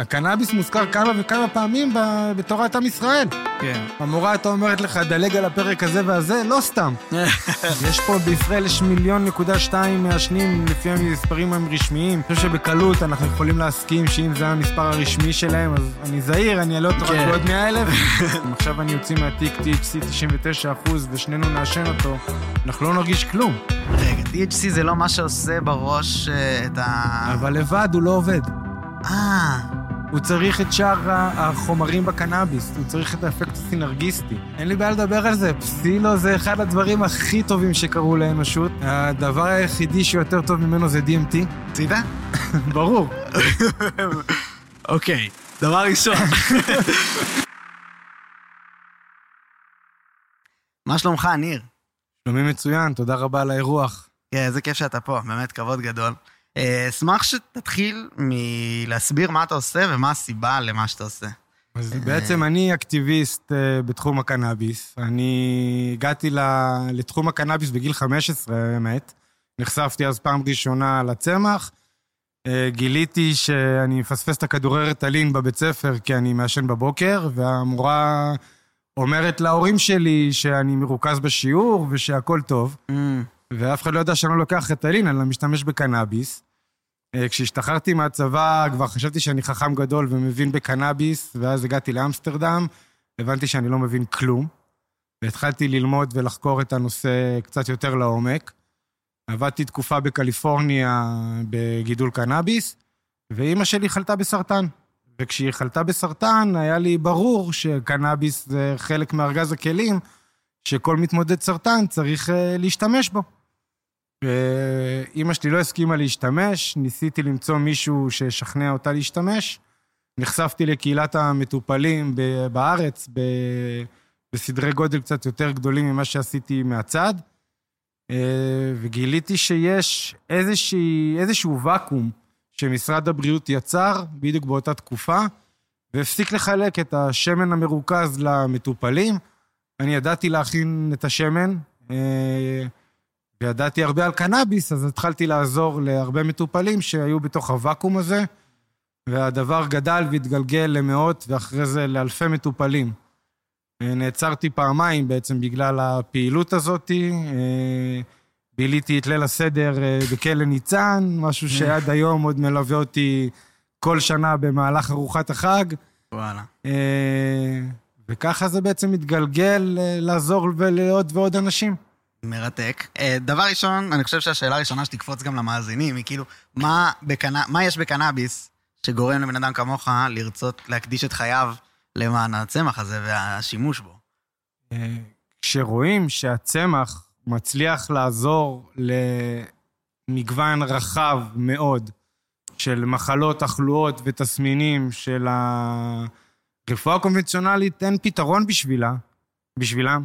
הקנאביס מוזכר כמה וכמה פעמים בתורת עם ישראל. כן. המורה הייתה אומרת לך, דלג על הפרק הזה והזה, לא סתם. יש פה בישראל יש מיליון נקודה שתיים מעשנים לפי המספרים הרשמיים. אני חושב שבקלות אנחנו יכולים להסכים שאם זה המספר הרשמי שלהם, אז אני זהיר, אני אעלה אותו רק. בעוד 100 אלף. אם עכשיו אני אוציא מהתיק THC 99 אחוז ושנינו נעשן אותו, אנחנו לא נרגיש כלום. רגע, THC זה לא מה שעושה בראש אה, את ה... אבל לבד הוא לא עובד. אה, הוא צריך את שאר החומרים בקנאביס, הוא צריך את האפקט הסינרגיסטי. אין לי בעיה לדבר על זה, פסילו זה אחד הדברים הכי טובים שקרו לאנושות. הדבר היחידי שיותר טוב ממנו זה DMT. רצית? ברור. אוקיי, דבר ראשון. מה שלומך, ניר? שלומי מצוין, תודה רבה על האירוח. כן, איזה כיף שאתה פה, באמת כבוד גדול. אה, אשמח שתתחיל מלהסביר מה אתה עושה ומה הסיבה למה שאתה עושה. אז בעצם אני אקטיביסט אה, בתחום הקנאביס. אני הגעתי לתחום הקנאביס בגיל 15, האמת. נחשפתי אז פעם ראשונה לצמח. אה, גיליתי שאני מפספס את הכדורי רטלין בבית ספר כי אני מעשן בבוקר, והמורה אומרת להורים שלי שאני מרוכז בשיעור ושהכול טוב. ואף אחד לא יודע שאני לא לוקח רטלין, אלא משתמש בקנאביס. אה, כשהשתחררתי מהצבא, כבר חשבתי שאני חכם גדול ומבין בקנאביס, ואז הגעתי לאמסטרדם, הבנתי שאני לא מבין כלום, והתחלתי ללמוד ולחקור את הנושא קצת יותר לעומק. עבדתי תקופה בקליפורניה בגידול קנאביס, ואימא שלי חלתה בסרטן. וכשהיא חלתה בסרטן, היה לי ברור שקנאביס זה חלק מארגז הכלים שכל מתמודד סרטן צריך אה, להשתמש בו. ואימא שלי לא הסכימה להשתמש, ניסיתי למצוא מישהו שישכנע אותה להשתמש. נחשפתי לקהילת המטופלים בארץ בסדרי גודל קצת יותר גדולים ממה שעשיתי מהצד, אה, וגיליתי שיש איזושהי, איזשהו ואקום שמשרד הבריאות יצר בדיוק באותה תקופה, והפסיק לחלק את השמן המרוכז למטופלים. אני ידעתי להכין את השמן, אה, וידעתי הרבה על קנאביס, אז התחלתי לעזור להרבה מטופלים שהיו בתוך הוואקום הזה, והדבר גדל והתגלגל למאות, ואחרי זה לאלפי מטופלים. אה, נעצרתי פעמיים בעצם בגלל הפעילות הזאת. אה, ביליתי את ליל הסדר אה, בכלא ניצן, משהו שעד היום עוד מלווה אותי כל שנה במהלך ארוחת החג. וואלה. וככה זה בעצם מתגלגל לעזור לעוד ועוד אנשים. מרתק. אה, דבר ראשון, אני חושב שהשאלה הראשונה שתקפוץ גם למאזינים היא כאילו, מה, בקנ... מה יש בקנאביס שגורם לבן אדם כמוך לרצות להקדיש את חייו למען הצמח הזה והשימוש בו? אה, כשרואים שהצמח מצליח לעזור למגוון רחב מאוד של מחלות, תחלואות ותסמינים של הרפואה הקונבנציונלית, אין פתרון בשבילה, בשבילם,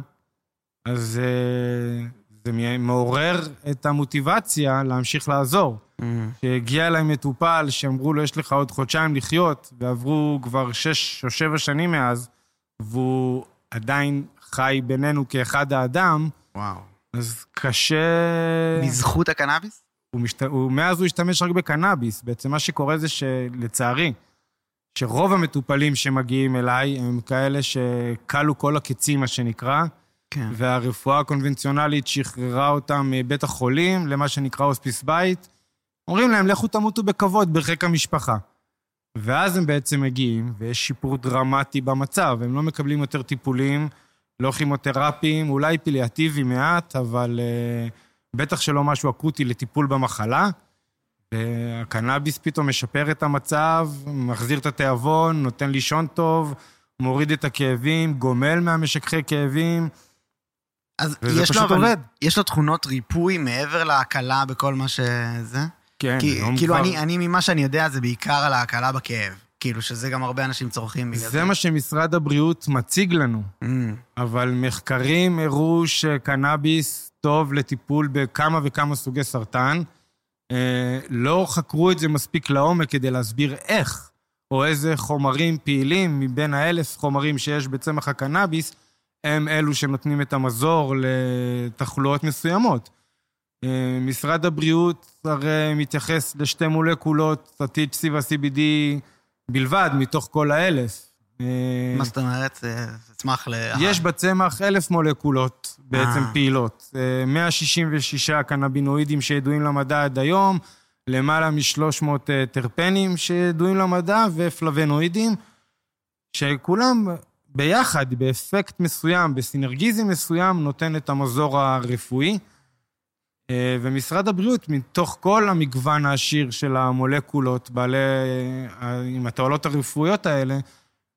אז אה, זה מעורר את המוטיבציה להמשיך לעזור. שהגיע אליי מטופל שאמרו לו, יש לך עוד חודשיים לחיות, ועברו כבר שש או שבע שנים מאז, והוא עדיין חי בינינו כאחד האדם, וואו. אז קשה... בזכות הקנאביס? הוא משת... הוא... מאז הוא השתמש רק בקנאביס. בעצם מה שקורה זה שלצערי, שרוב המטופלים שמגיעים אליי הם כאלה שכלו כל הקצים, מה שנקרא, כן. והרפואה הקונבנציונלית שחררה אותם מבית החולים למה שנקרא הוספיס בית. אומרים להם, לכו תמותו בכבוד בחיק המשפחה. ואז הם בעצם מגיעים, ויש שיפור דרמטי במצב. הם לא מקבלים יותר טיפולים, לא כימותרפיים, אולי פיליאטיבי מעט, אבל uh, בטח שלא משהו אקוטי לטיפול במחלה. והקנאביס פתאום משפר את המצב, מחזיר את התיאבון, נותן לישון טוב, מוריד את הכאבים, גומל מהמשככי כאבים. אז וזה יש לו, אבל, עובד. יש לו תכונות ריפוי מעבר להקלה בכל מה שזה? כן, כי, היום כאילו, כבר- אני, אני, ממה שאני יודע, זה בעיקר על ההקלה בכאב. כאילו, שזה גם הרבה אנשים צורכים בגלל זה. זה מה שמשרד הבריאות מציג לנו, Mm, אבל מחקרים הראו שקנאביס טוב לטיפול בכמה וכמה סוגי סרטן. אה, לא חקרו את זה מספיק לעומק כדי להסביר איך, או איזה חומרים פעילים מבין האלף חומרים שיש בצמח הקנאביס, הם אלו שנותנים את המזור לתחלואות מסוימות. אה, משרד הבריאות הרי מתייחס לשתי מולקולות, ה-THC וה-CBD, בלבד מתוך כל האלף. אה, מה זאת אומרת? זה זה צמח ל... יש בצמח אלף מולקולות בעצם אה. פעילות. אה, 166 קנבינואידים שידועים למדע עד היום, למעלה מ-300 אה, טרפנים שידועים למדע ופלבנואידים, שכולם ביחד, באפקט מסוים, בסינרגיזם מסוים, נותן את המזור הרפואי. אה, ומשרד הבריאות, מתוך כל המגוון העשיר של המולקולות בעלי, אה, עם התועלות הרפואיות האלה,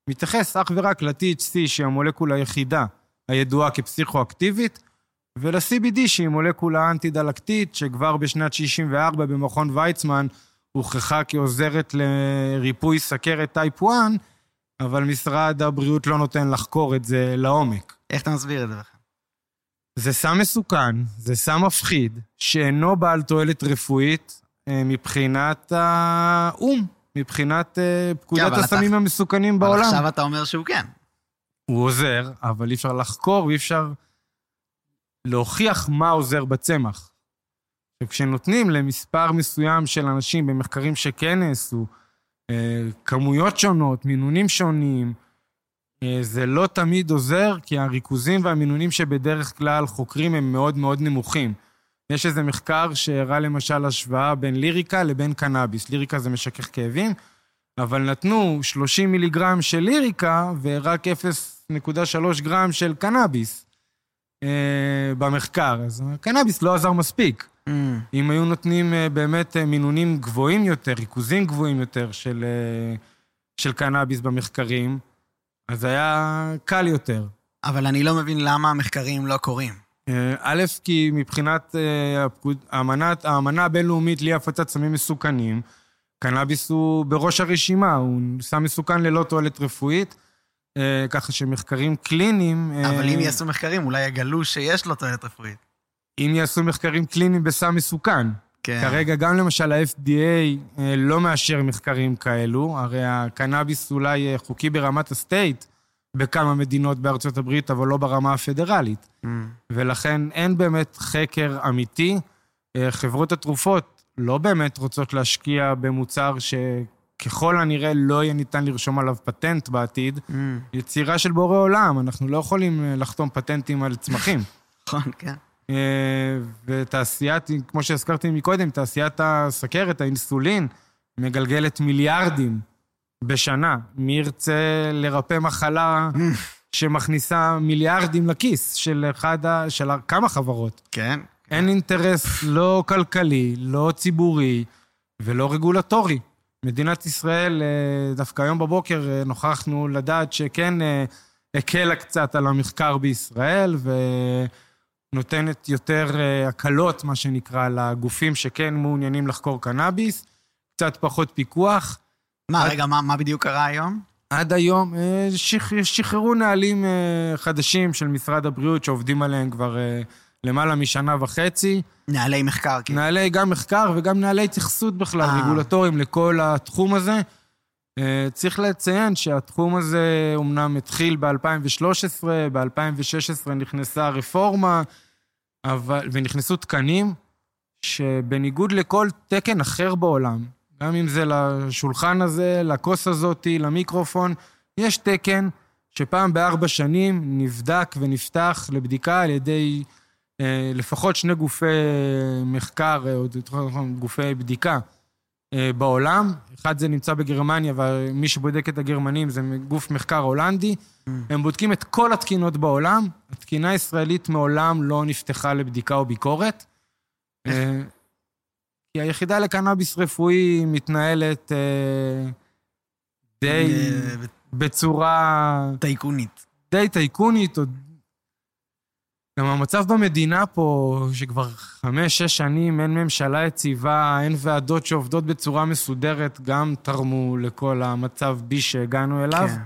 מתייחס אך ורק ל-THC, שהיא המולקולה היחידה הידועה כפסיכואקטיבית, ול-CBD, שהיא מולקולה אנטי-דלקתית, שכבר בשנת 64 במכון ויצמן הוכחה כעוזרת לריפוי סכרת טייפ 1, אבל משרד הבריאות לא נותן לחקור את זה לעומק. איך אתה מסביר את זה בכלל? זה סם מסוכן, זה סם מפחיד, שאינו בעל תועלת רפואית אה, מבחינת האו"ם, מבחינת אה, פקודת אבל אתה- הסמים המסוכנים אבל בעולם. עכשיו אתה אומר שהוא כן. הוא עוזר, אבל אי אפשר לחקור ואי אפשר להוכיח מה עוזר בצמח. עכשיו, כשנותנים למספר מסוים של אנשים במחקרים שכן נעשו, כמויות שונות, מינונים שונים, אה, זה לא תמיד עוזר, כי הריכוזים והמינונים שבדרך כלל חוקרים הם מאוד מאוד נמוכים. יש איזה מחקר שהראה למשל השוואה בין ליריקה לבין קנאביס. ליריקה זה משכך כאבים, אבל נתנו 30 מיליגרם של ליריקה ורק 0.3 גרם של קנאביס אה, במחקר. אז הקנאביס לא עזר מספיק. Mm. אם היו נותנים אה, באמת אה, מינונים גבוהים יותר, ריכוזים גבוהים יותר של, אה, של קנאביס במחקרים, אז היה קל יותר. אבל אני לא מבין למה המחקרים לא קורים. א', כי מבחינת האמנת, האמנה הבינלאומית לאי הפצת סמים מסוכנים, קנאביס הוא בראש הרשימה, הוא סם מסוכן ללא תועלת רפואית, ככה שמחקרים קליניים... אבל אם יעשו מחקרים, אולי יגלו שיש לו תועלת רפואית. אם יעשו מחקרים קליניים בסם מסוכן. כן. כרגע גם למשל ה-FDA אה, לא מאשר מחקרים כאלו, הרי הקנאביס אולי אה, חוקי ברמת הסטייט בכמה מדינות בארצות הברית, אבל לא ברמה הפדרלית. Mm. ולכן אין באמת חקר אמיתי. אה, חברות התרופות לא באמת רוצות להשקיע במוצר שככל הנראה לא יהיה ניתן לרשום עליו פטנט בעתיד. Mm. יצירה של בורא עולם, אנחנו לא יכולים לחתום פטנטים על צמחים. נכון, כן. אה, ותעשיית, כמו שהזכרתי מקודם, תעשיית הסכרת, האינסולין, מגלגלת מיליארדים בשנה. מי ירצה לרפא מחלה שמכניסה מיליארדים לכיס של אחד ה... של כמה חברות? כן. אין אינטרס לא כלכלי, לא ציבורי ולא רגולטורי. מדינת ישראל, אה, דווקא היום בבוקר אה, נוכחנו לדעת שכן הקלה קצת על המחקר בישראל ונותנת יותר אה, הקלות, מה שנקרא, לגופים שכן מעוניינים לחקור קנאביס, קצת פחות פיקוח. מה, עד- רגע, מה מה בדיוק קרה היום? עד היום אה, שח- שחררו נהלים אה, חדשים של משרד הבריאות שעובדים עליהם כבר למעלה משנה וחצי. נהלי מחקר, כאילו. נהלי גם מחקר וגם נהלי התייחסות בכלל, אה. רגולטוריים לכל התחום הזה. צריך לציין שהתחום הזה אומנם התחיל ב-2013, ב-2016 נכנסה הרפורמה, אבל, ונכנסו תקנים שבניגוד לכל תקן אחר בעולם, גם אם זה לשולחן הזה, לכוס הזאתי, למיקרופון, יש תקן שפעם בארבע שנים נבדק ונפתח לבדיקה על ידי אה, לפחות שני גופי מחקר, אה, או יותר נכון, גופי בדיקה. אה, בעולם. אחד זה נמצא בגרמניה, ומי שבודק את הגרמנים זה גוף מחקר הולנדי. הם בודקים את כל התקינות בעולם. התקינה הישראלית מעולם לא נפתחה לבדיקה או ביקורת. אה, כי היחידה לקנאביס רפואי מתנהלת אה, די אה, בצורה טייקונית. די טייקונית. עוד... גם המצב במדינה פה, שכבר חמש-שש שנים אין ממשלה יציבה, אין ועדות שעובדות בצורה מסודרת, גם תרמו לכל המצב בי שהגענו אליו. כן.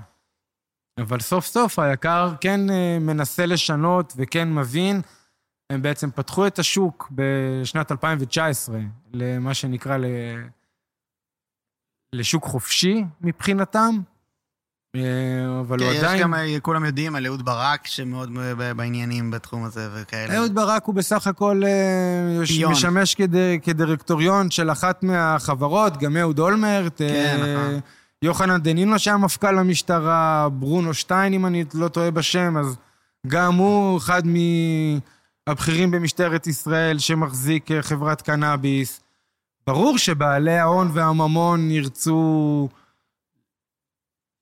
אבל סוף סוף היקר כן אה, מנסה לשנות וכן מבין. הם בעצם פתחו את השוק בשנת 2019 למה שנקרא ל... לשוק חופשי מבחינתם, אבל הוא כן, יש עדיין... גם, אה, כולם יודעים על אהוד ברק, שמאוד בעניינים בתחום הזה וכאלה. אהוד ברק הוא בסך הכל אה, יש- פיון. משמש כד, כדירקטוריון של אחת מהחברות, גם אהוד אולמרט. כן, אה, נכון. יוחנן דנינו שהיה מפכ"ל המשטרה, ברונו שטיין, אם אני לא טועה בשם, אז גם הוא אחד מהבכירים במשטרת ישראל שמחזיק אה, חברת קנאביס. ברור שבעלי ההון והממון ירצו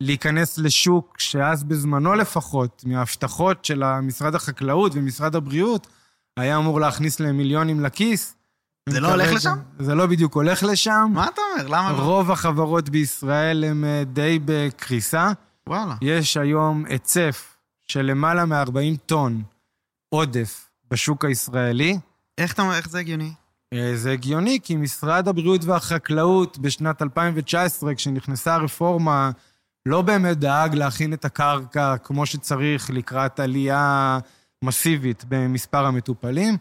להיכנס לשוק שאז בזמנו לפחות, מההבטחות של משרד החקלאות ומשרד הבריאות, היה אמור להכניס להם מיליונים לכיס. זה לא הולך לשם? זה לא בדיוק הולך לשם. מה אתה אומר? למה לא? רוב החברות בישראל הן אה, די בקריסה. וואלה. יש היום היצף של למעלה מ-40 טון עודף בשוק הישראלי. איך אתה איך זה הגיוני? אה, זה הגיוני, כי משרד הבריאות והחקלאות בשנת 2019, כשנכנסה הרפורמה, לא באמת דאג להכין את הקרקע כמו שצריך לקראת עלייה מסיבית במספר המטופלים.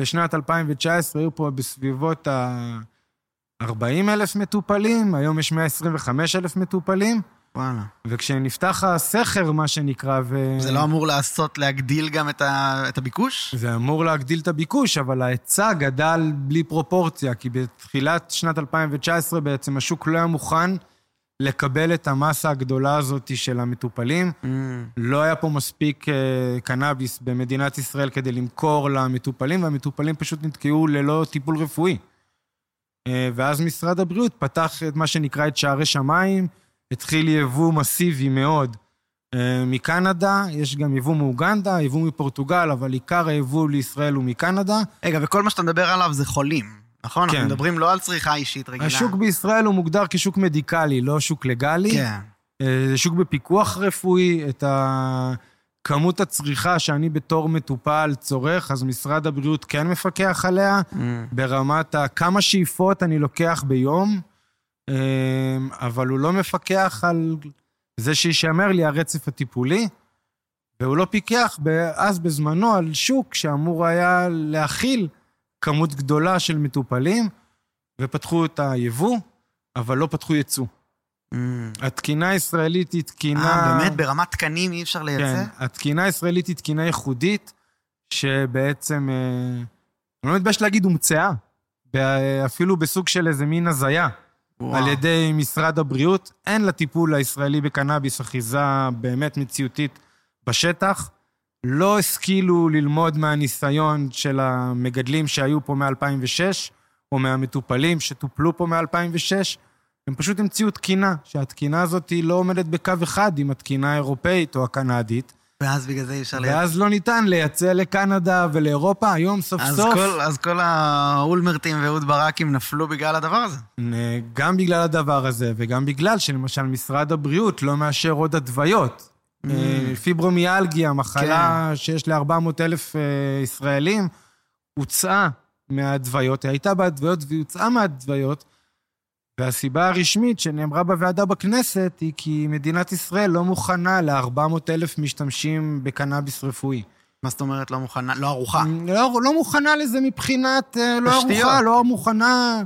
בשנת 2019 היו פה בסביבות ה-40 אלף מטופלים, היום יש 125 אלף מטופלים. וואלה. וכשנפתח הסכר, מה שנקרא, ו... זה לא אמור לעשות, להגדיל גם את, ה... את הביקוש? זה אמור להגדיל את הביקוש, אבל ההיצע גדל בלי פרופורציה, כי בתחילת שנת 2019 בעצם השוק לא היה מוכן לקבל את המסה הגדולה הזאת של המטופלים. Mm. לא היה פה מספיק uh, קנאביס במדינת ישראל כדי למכור למטופלים, והמטופלים פשוט נתקעו ללא טיפול רפואי. Uh, ואז משרד הבריאות פתח את מה שנקרא את שערי שמיים, התחיל יבוא מסיבי מאוד uh, מקנדה, יש גם יבוא מאוגנדה, יבוא מפורטוגל, אבל עיקר היבוא לישראל הוא מקנדה. רגע, וכל מה שאתה מדבר עליו זה חולים. נכון? כן. אנחנו מדברים לא על צריכה אישית רגילה. השוק בישראל הוא מוגדר כשוק מדיקלי, לא שוק לגלי. כן. אה, שוק בפיקוח רפואי, את כמות הצריכה שאני בתור מטופל צורך, אז משרד הבריאות כן מפקח עליה, mm. ברמת כמה שאיפות אני לוקח ביום, אה, אבל הוא לא מפקח על זה שישמר לי הרצף הטיפולי, והוא לא פיקח אז בזמנו על שוק שאמור היה להכיל כמות גדולה של מטופלים, ופתחו את היבוא, אבל לא פתחו ייצוא. Mm. התקינה הישראלית היא תקינה... אה, באמת? ברמת תקנים אי אפשר לייצא? כן, התקינה הישראלית היא תקינה ייחודית, שבעצם, אה, אני לא מתבייש להגיד, הומצאה, אפילו בסוג של איזה מין הזיה, וואו. על ידי משרד הבריאות. אין לטיפול הישראלי בקנאביס אחיזה באמת מציאותית בשטח. לא השכילו ללמוד מהניסיון של המגדלים שהיו פה מ-2006, או מהמטופלים שטופלו פה מ-2006, הם פשוט המציאו תקינה, שהתקינה הזאת היא לא עומדת בקו אחד עם התקינה האירופאית או הקנדית. ואז בגלל זה אי אפשר לייצא. ואז לא ניתן לייצא לקנדה ולאירופה, היום סוף אז סוף... כל, אז כל האולמרטים ואהוד ברקים נפלו בגלל הדבר הזה. גם בגלל הדבר הזה, וגם בגלל שלמשל משרד הבריאות לא מאשר עוד התוויות. Mm. אה, פיברומיאלגיה, מחלה כן. שיש ל-400 אלף אה, ישראלים, הוצאה מההתוויות, היא הייתה בהתוויות והיא הוצאה מההתוויות, והסיבה הרשמית שנאמרה בוועדה בכנסת היא כי מדינת ישראל לא מוכנה ל-400 אלף משתמשים בקנאביס רפואי. מה זאת אומרת לא מוכנה? לא ערוכה. לא, לא מוכנה לזה מבחינת... אה, לא ערוכה, לא מוכנה...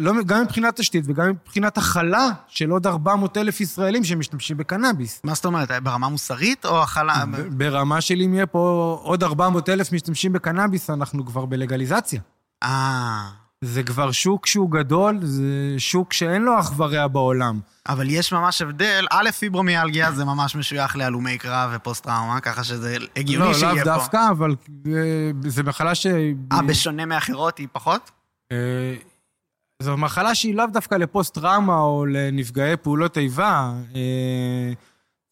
לא, גם מבחינת תשתית וגם מבחינת הכלה של עוד 400 אלף ישראלים שמשתמשים בקנאביס. מה זאת אומרת, ברמה מוסרית או הכלה? ברמה של אם יהיה פה עוד 400 אלף משתמשים בקנאביס, אנחנו כבר בלגליזציה. אה... זה כבר שוק שהוא גדול, זה שוק שאין לו אח ורע בעולם. אבל יש ממש הבדל, א', פיברומיאלגיה זה ממש משוייך להלומי קרב ופוסט-טראומה, ככה שזה הגיוני לא, שיהיה פה. לא, לאו דווקא, אבל אה, זה מחלה ש... אה, בשונה מאחרות היא פחות? אה, זו מחלה שהיא לאו דווקא לפוסט-טראומה או לנפגעי פעולות איבה. אה,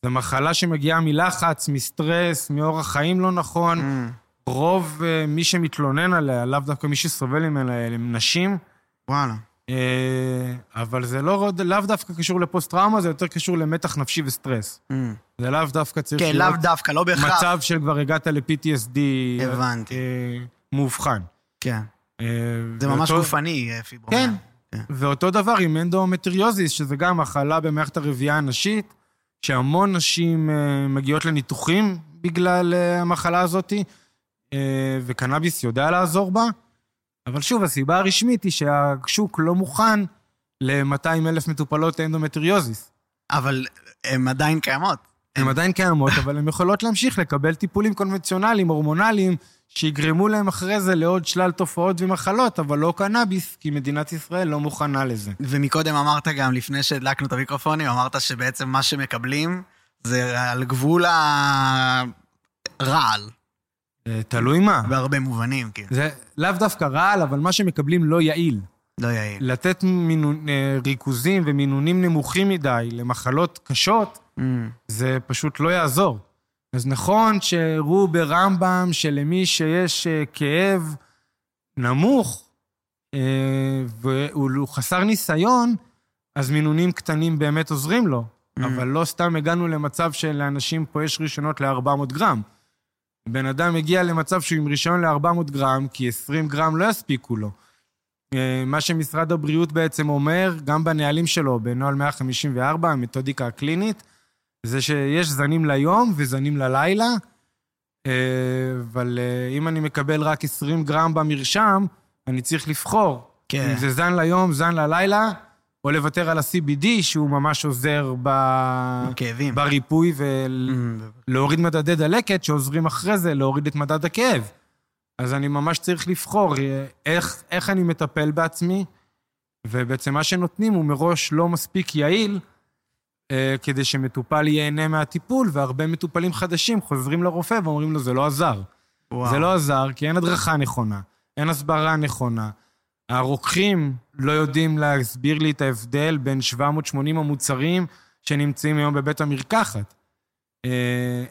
זו מחלה שמגיעה מלחץ, מסטרס, מאורח חיים לא נכון. Mm. רוב אה, מי שמתלונן עליה, לאו דווקא מי שסובל ממנה, הם נשים. וואלה. אה, אבל זה לא, לאו דווקא קשור לפוסט-טראומה, זה יותר קשור למתח נפשי וסטרס. Mm. זה לאו דווקא צריך כן, לאו דווקא, לא בהכרח. מצב של כבר הגעת ל-PTSD. הבנתי. מאובחן. כן. אה, זה ממש גופני, אה, פיברומיאלגיה. כן. כן, ואותו דבר עם אנדומטריוזיס, שזה גם מחלה במערכת הרבייה הנשית, שהמון נשים אה, מגיעות לניתוחים בגלל המחלה הזאת, וקנאביס יודע לעזור בה. אבל שוב, הסיבה הרשמית היא שהשוק לא מוכן ל-200 אלף מטופלות אנדומטריוזיס. אבל הן עדיין קיימות. הן עדיין קיימות, אבל הן יכולות להמשיך לקבל טיפולים קונבנציונליים, הורמונליים, שיגרמו להם אחרי זה לעוד שלל תופעות ומחלות, אבל לא קנאביס, כי מדינת ישראל לא מוכנה לזה. ומקודם אמרת גם, לפני שהדלקנו את המיקרופונים, אמרת שבעצם מה שמקבלים זה על גבול הרעל. אה, תלוי מה. בהרבה מובנים, כאילו. זה לאו דווקא רעל, אבל מה שמקבלים לא יעיל. לא יעיל. לתת מינון, אה, ריכוזים ומינונים נמוכים מדי למחלות קשות, Mm. זה פשוט לא יעזור. אז נכון שהראו ברמב"ם שלמי שיש אה, כאב נמוך אה, והוא חסר ניסיון, אז מינונים קטנים באמת עוזרים לו. Mm. אבל לא סתם הגענו למצב שלאנשים פה יש רישיונות ל-400 גרם. בן אדם הגיע למצב שהוא עם רישיון ל-400 גרם, כי 20 גרם לא יספיקו לו. אה, מה שמשרד הבריאות בעצם אומר, גם בנהלים שלו, בנוהל 154, המתודיקה הקלינית, זה שיש זנים ליום וזנים ללילה, אה, אבל אה, אם אני מקבל רק 20 גרם במרשם, אני צריך לבחור. כן. אם זה זן ליום, זן ללילה, או לוותר על ה-CBD, שהוא ממש עוזר ב... כאבים. בריפוי Mm. ולהוריד מדדי דלקת, שעוזרים אחרי זה להוריד את מדד הכאב. אז אני ממש צריך לבחור אה, איך, איך אני מטפל בעצמי, ובעצם מה שנותנים הוא מראש לא מספיק יעיל, כדי שמטופל ייהנה מהטיפול, והרבה מטופלים חדשים חוזרים לרופא ואומרים לו, זה לא עזר. וואו. זה לא עזר, כי אין הדרכה נכונה, אין הסברה נכונה. הרוקחים לא יודעים להסביר לי את ההבדל בין 780 המוצרים שנמצאים היום בבית המרקחת. אה,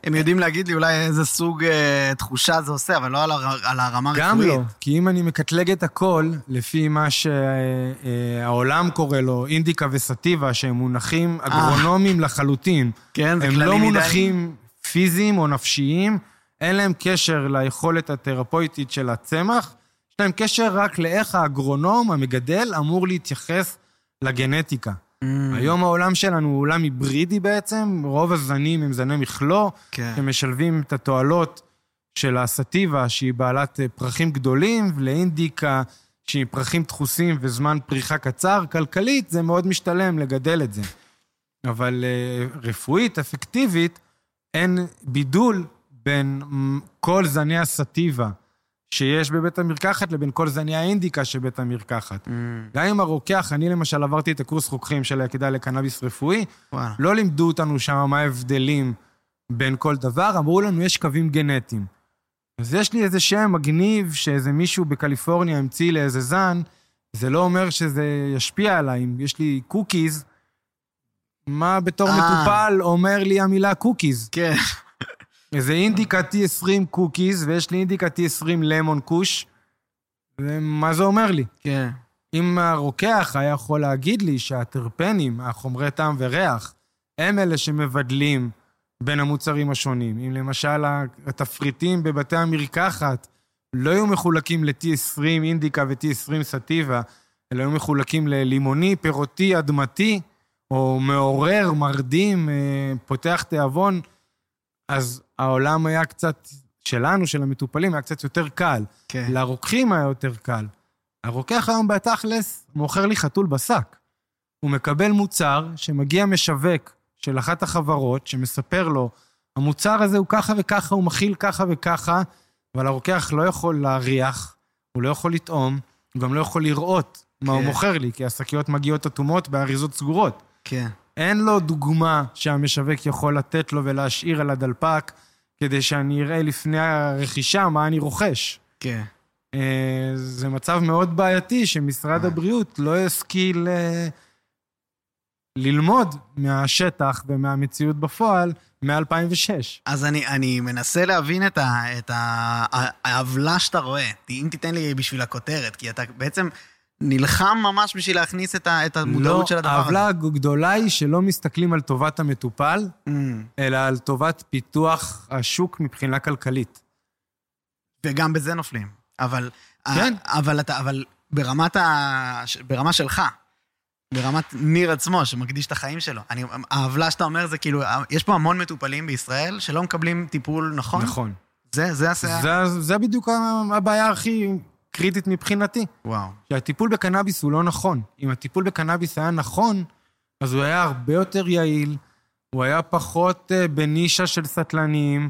הם יודעים להגיד לי אולי איזה סוג אה, תחושה זה עושה, אבל לא על, הר... על הרמה הרפואית. גם לא, כי אם אני מקטלג את הכל, לפי מה שהעולם קורא לו, אינדיקה וסטיבה, שהם מונחים אגרונומיים לחלוטין, כן, זה הם כללי לא מדי. מונחים פיזיים או נפשיים, אין להם קשר ליכולת התרפויטית של הצמח, יש להם קשר רק לאיך האגרונום, המגדל, אמור להתייחס לגנטיקה. Mm, היום העולם שלנו הוא עולם היברידי בעצם, רוב הזנים הם זני מכלוא, כן. שמשלבים את התועלות של הסטיבה, שהיא בעלת אה, פרחים גדולים, ולאינדיקה, שהיא פרחים דחוסים וזמן פריחה קצר. כלכלית זה מאוד משתלם לגדל את זה. אבל אה, רפואית, אפקטיבית, אין בידול בין כל זני הסטיבה שיש בבית המרקחת לבין כל זני האינדיקה שבית המרקחת. Mm, גם אם הרוקח, אני למשל עברתי את הקורס רוקחים של היחידה לקנאביס רפואי, וואלה. לא לימדו אותנו שם מה ההבדלים בין כל דבר, אמרו לנו, יש קווים גנטיים. אז יש לי איזה שם מגניב שאיזה מישהו בקליפורניה המציא לאיזה זן, זה לא אומר שזה ישפיע עליי. אם יש לי cookies, מה בתור אה. מטופל אומר לי המילה cookies? כן. איזה אינדיקה T20 cookies, ויש לי אינדיקה T20 lemon kush, ומה זה אומר לי? כן. אם הרוקח היה יכול להגיד לי שהטרפנים, החומרי טעם וריח, הם אלה שמבדלים בין המוצרים השונים. אם למשל התפריטים בבתי המרקחת לא היו מחולקים ל-T20 אינדיקה ו-T20 סטיבה, אלא היו מחולקים ללימוני, פירותי, אדמתי, או מעורר, מרדים, אה, פותח תיאבון, אז העולם היה קצת, שלנו, של המטופלים, היה קצת יותר קל. כן. לרוקחים היה יותר קל. הרוקח היום בתכלס מוכר לי חתול בשק. הוא מקבל מוצר שמגיע משווק של אחת החברות, שמספר לו, המוצר הזה הוא ככה וככה, הוא מכיל ככה וככה, אבל הרוקח לא יכול להריח, הוא לא יכול לטעום, הוא גם לא יכול לראות מה הוא כן. מוכר לי, כי השקיות מגיעות אטומות באריזות סגורות. כן. אין לו דוגמה שהמשווק יכול לתת לו ולהשאיר על הדלפק, כדי שאני אראה לפני הרכישה מה אני רוכש. כן. אה, זה מצב מאוד בעייתי שמשרד הבריאות לא השכיל אה, ללמוד מהשטח ומהמציאות בפועל מ-2006. אז אני, אני מנסה להבין את, העוולה שאתה רואה. אם תיתן לי בשביל הכותרת, כי אתה בעצם נלחם ממש בשביל להכניס את, ה, את המודעות לא, של הדבר הזה. העוולה הגדולה היא שלא מסתכלים על טובת המטופל, Mm. אלא על טובת פיתוח השוק מבחינה כלכלית. וגם בזה נופלים. אבל, כן. אבל, אתה, אבל ברמת ה... ברמה שלך, ברמת ניר עצמו, שמקדיש את החיים שלו. אני, העוולה שאתה אומר זה כאילו, יש פה המון מטופלים בישראל שלא מקבלים טיפול נכון. נכון. זה, זה הסייע. זה, זה בדיוק הבעיה הכי קריטית מבחינתי. וואו. שהטיפול בקנאביס הוא לא נכון. אם הטיפול בקנאביס היה נכון, אז הוא היה הרבה יותר יעיל, הוא היה פחות אה, בנישה של סטלנים,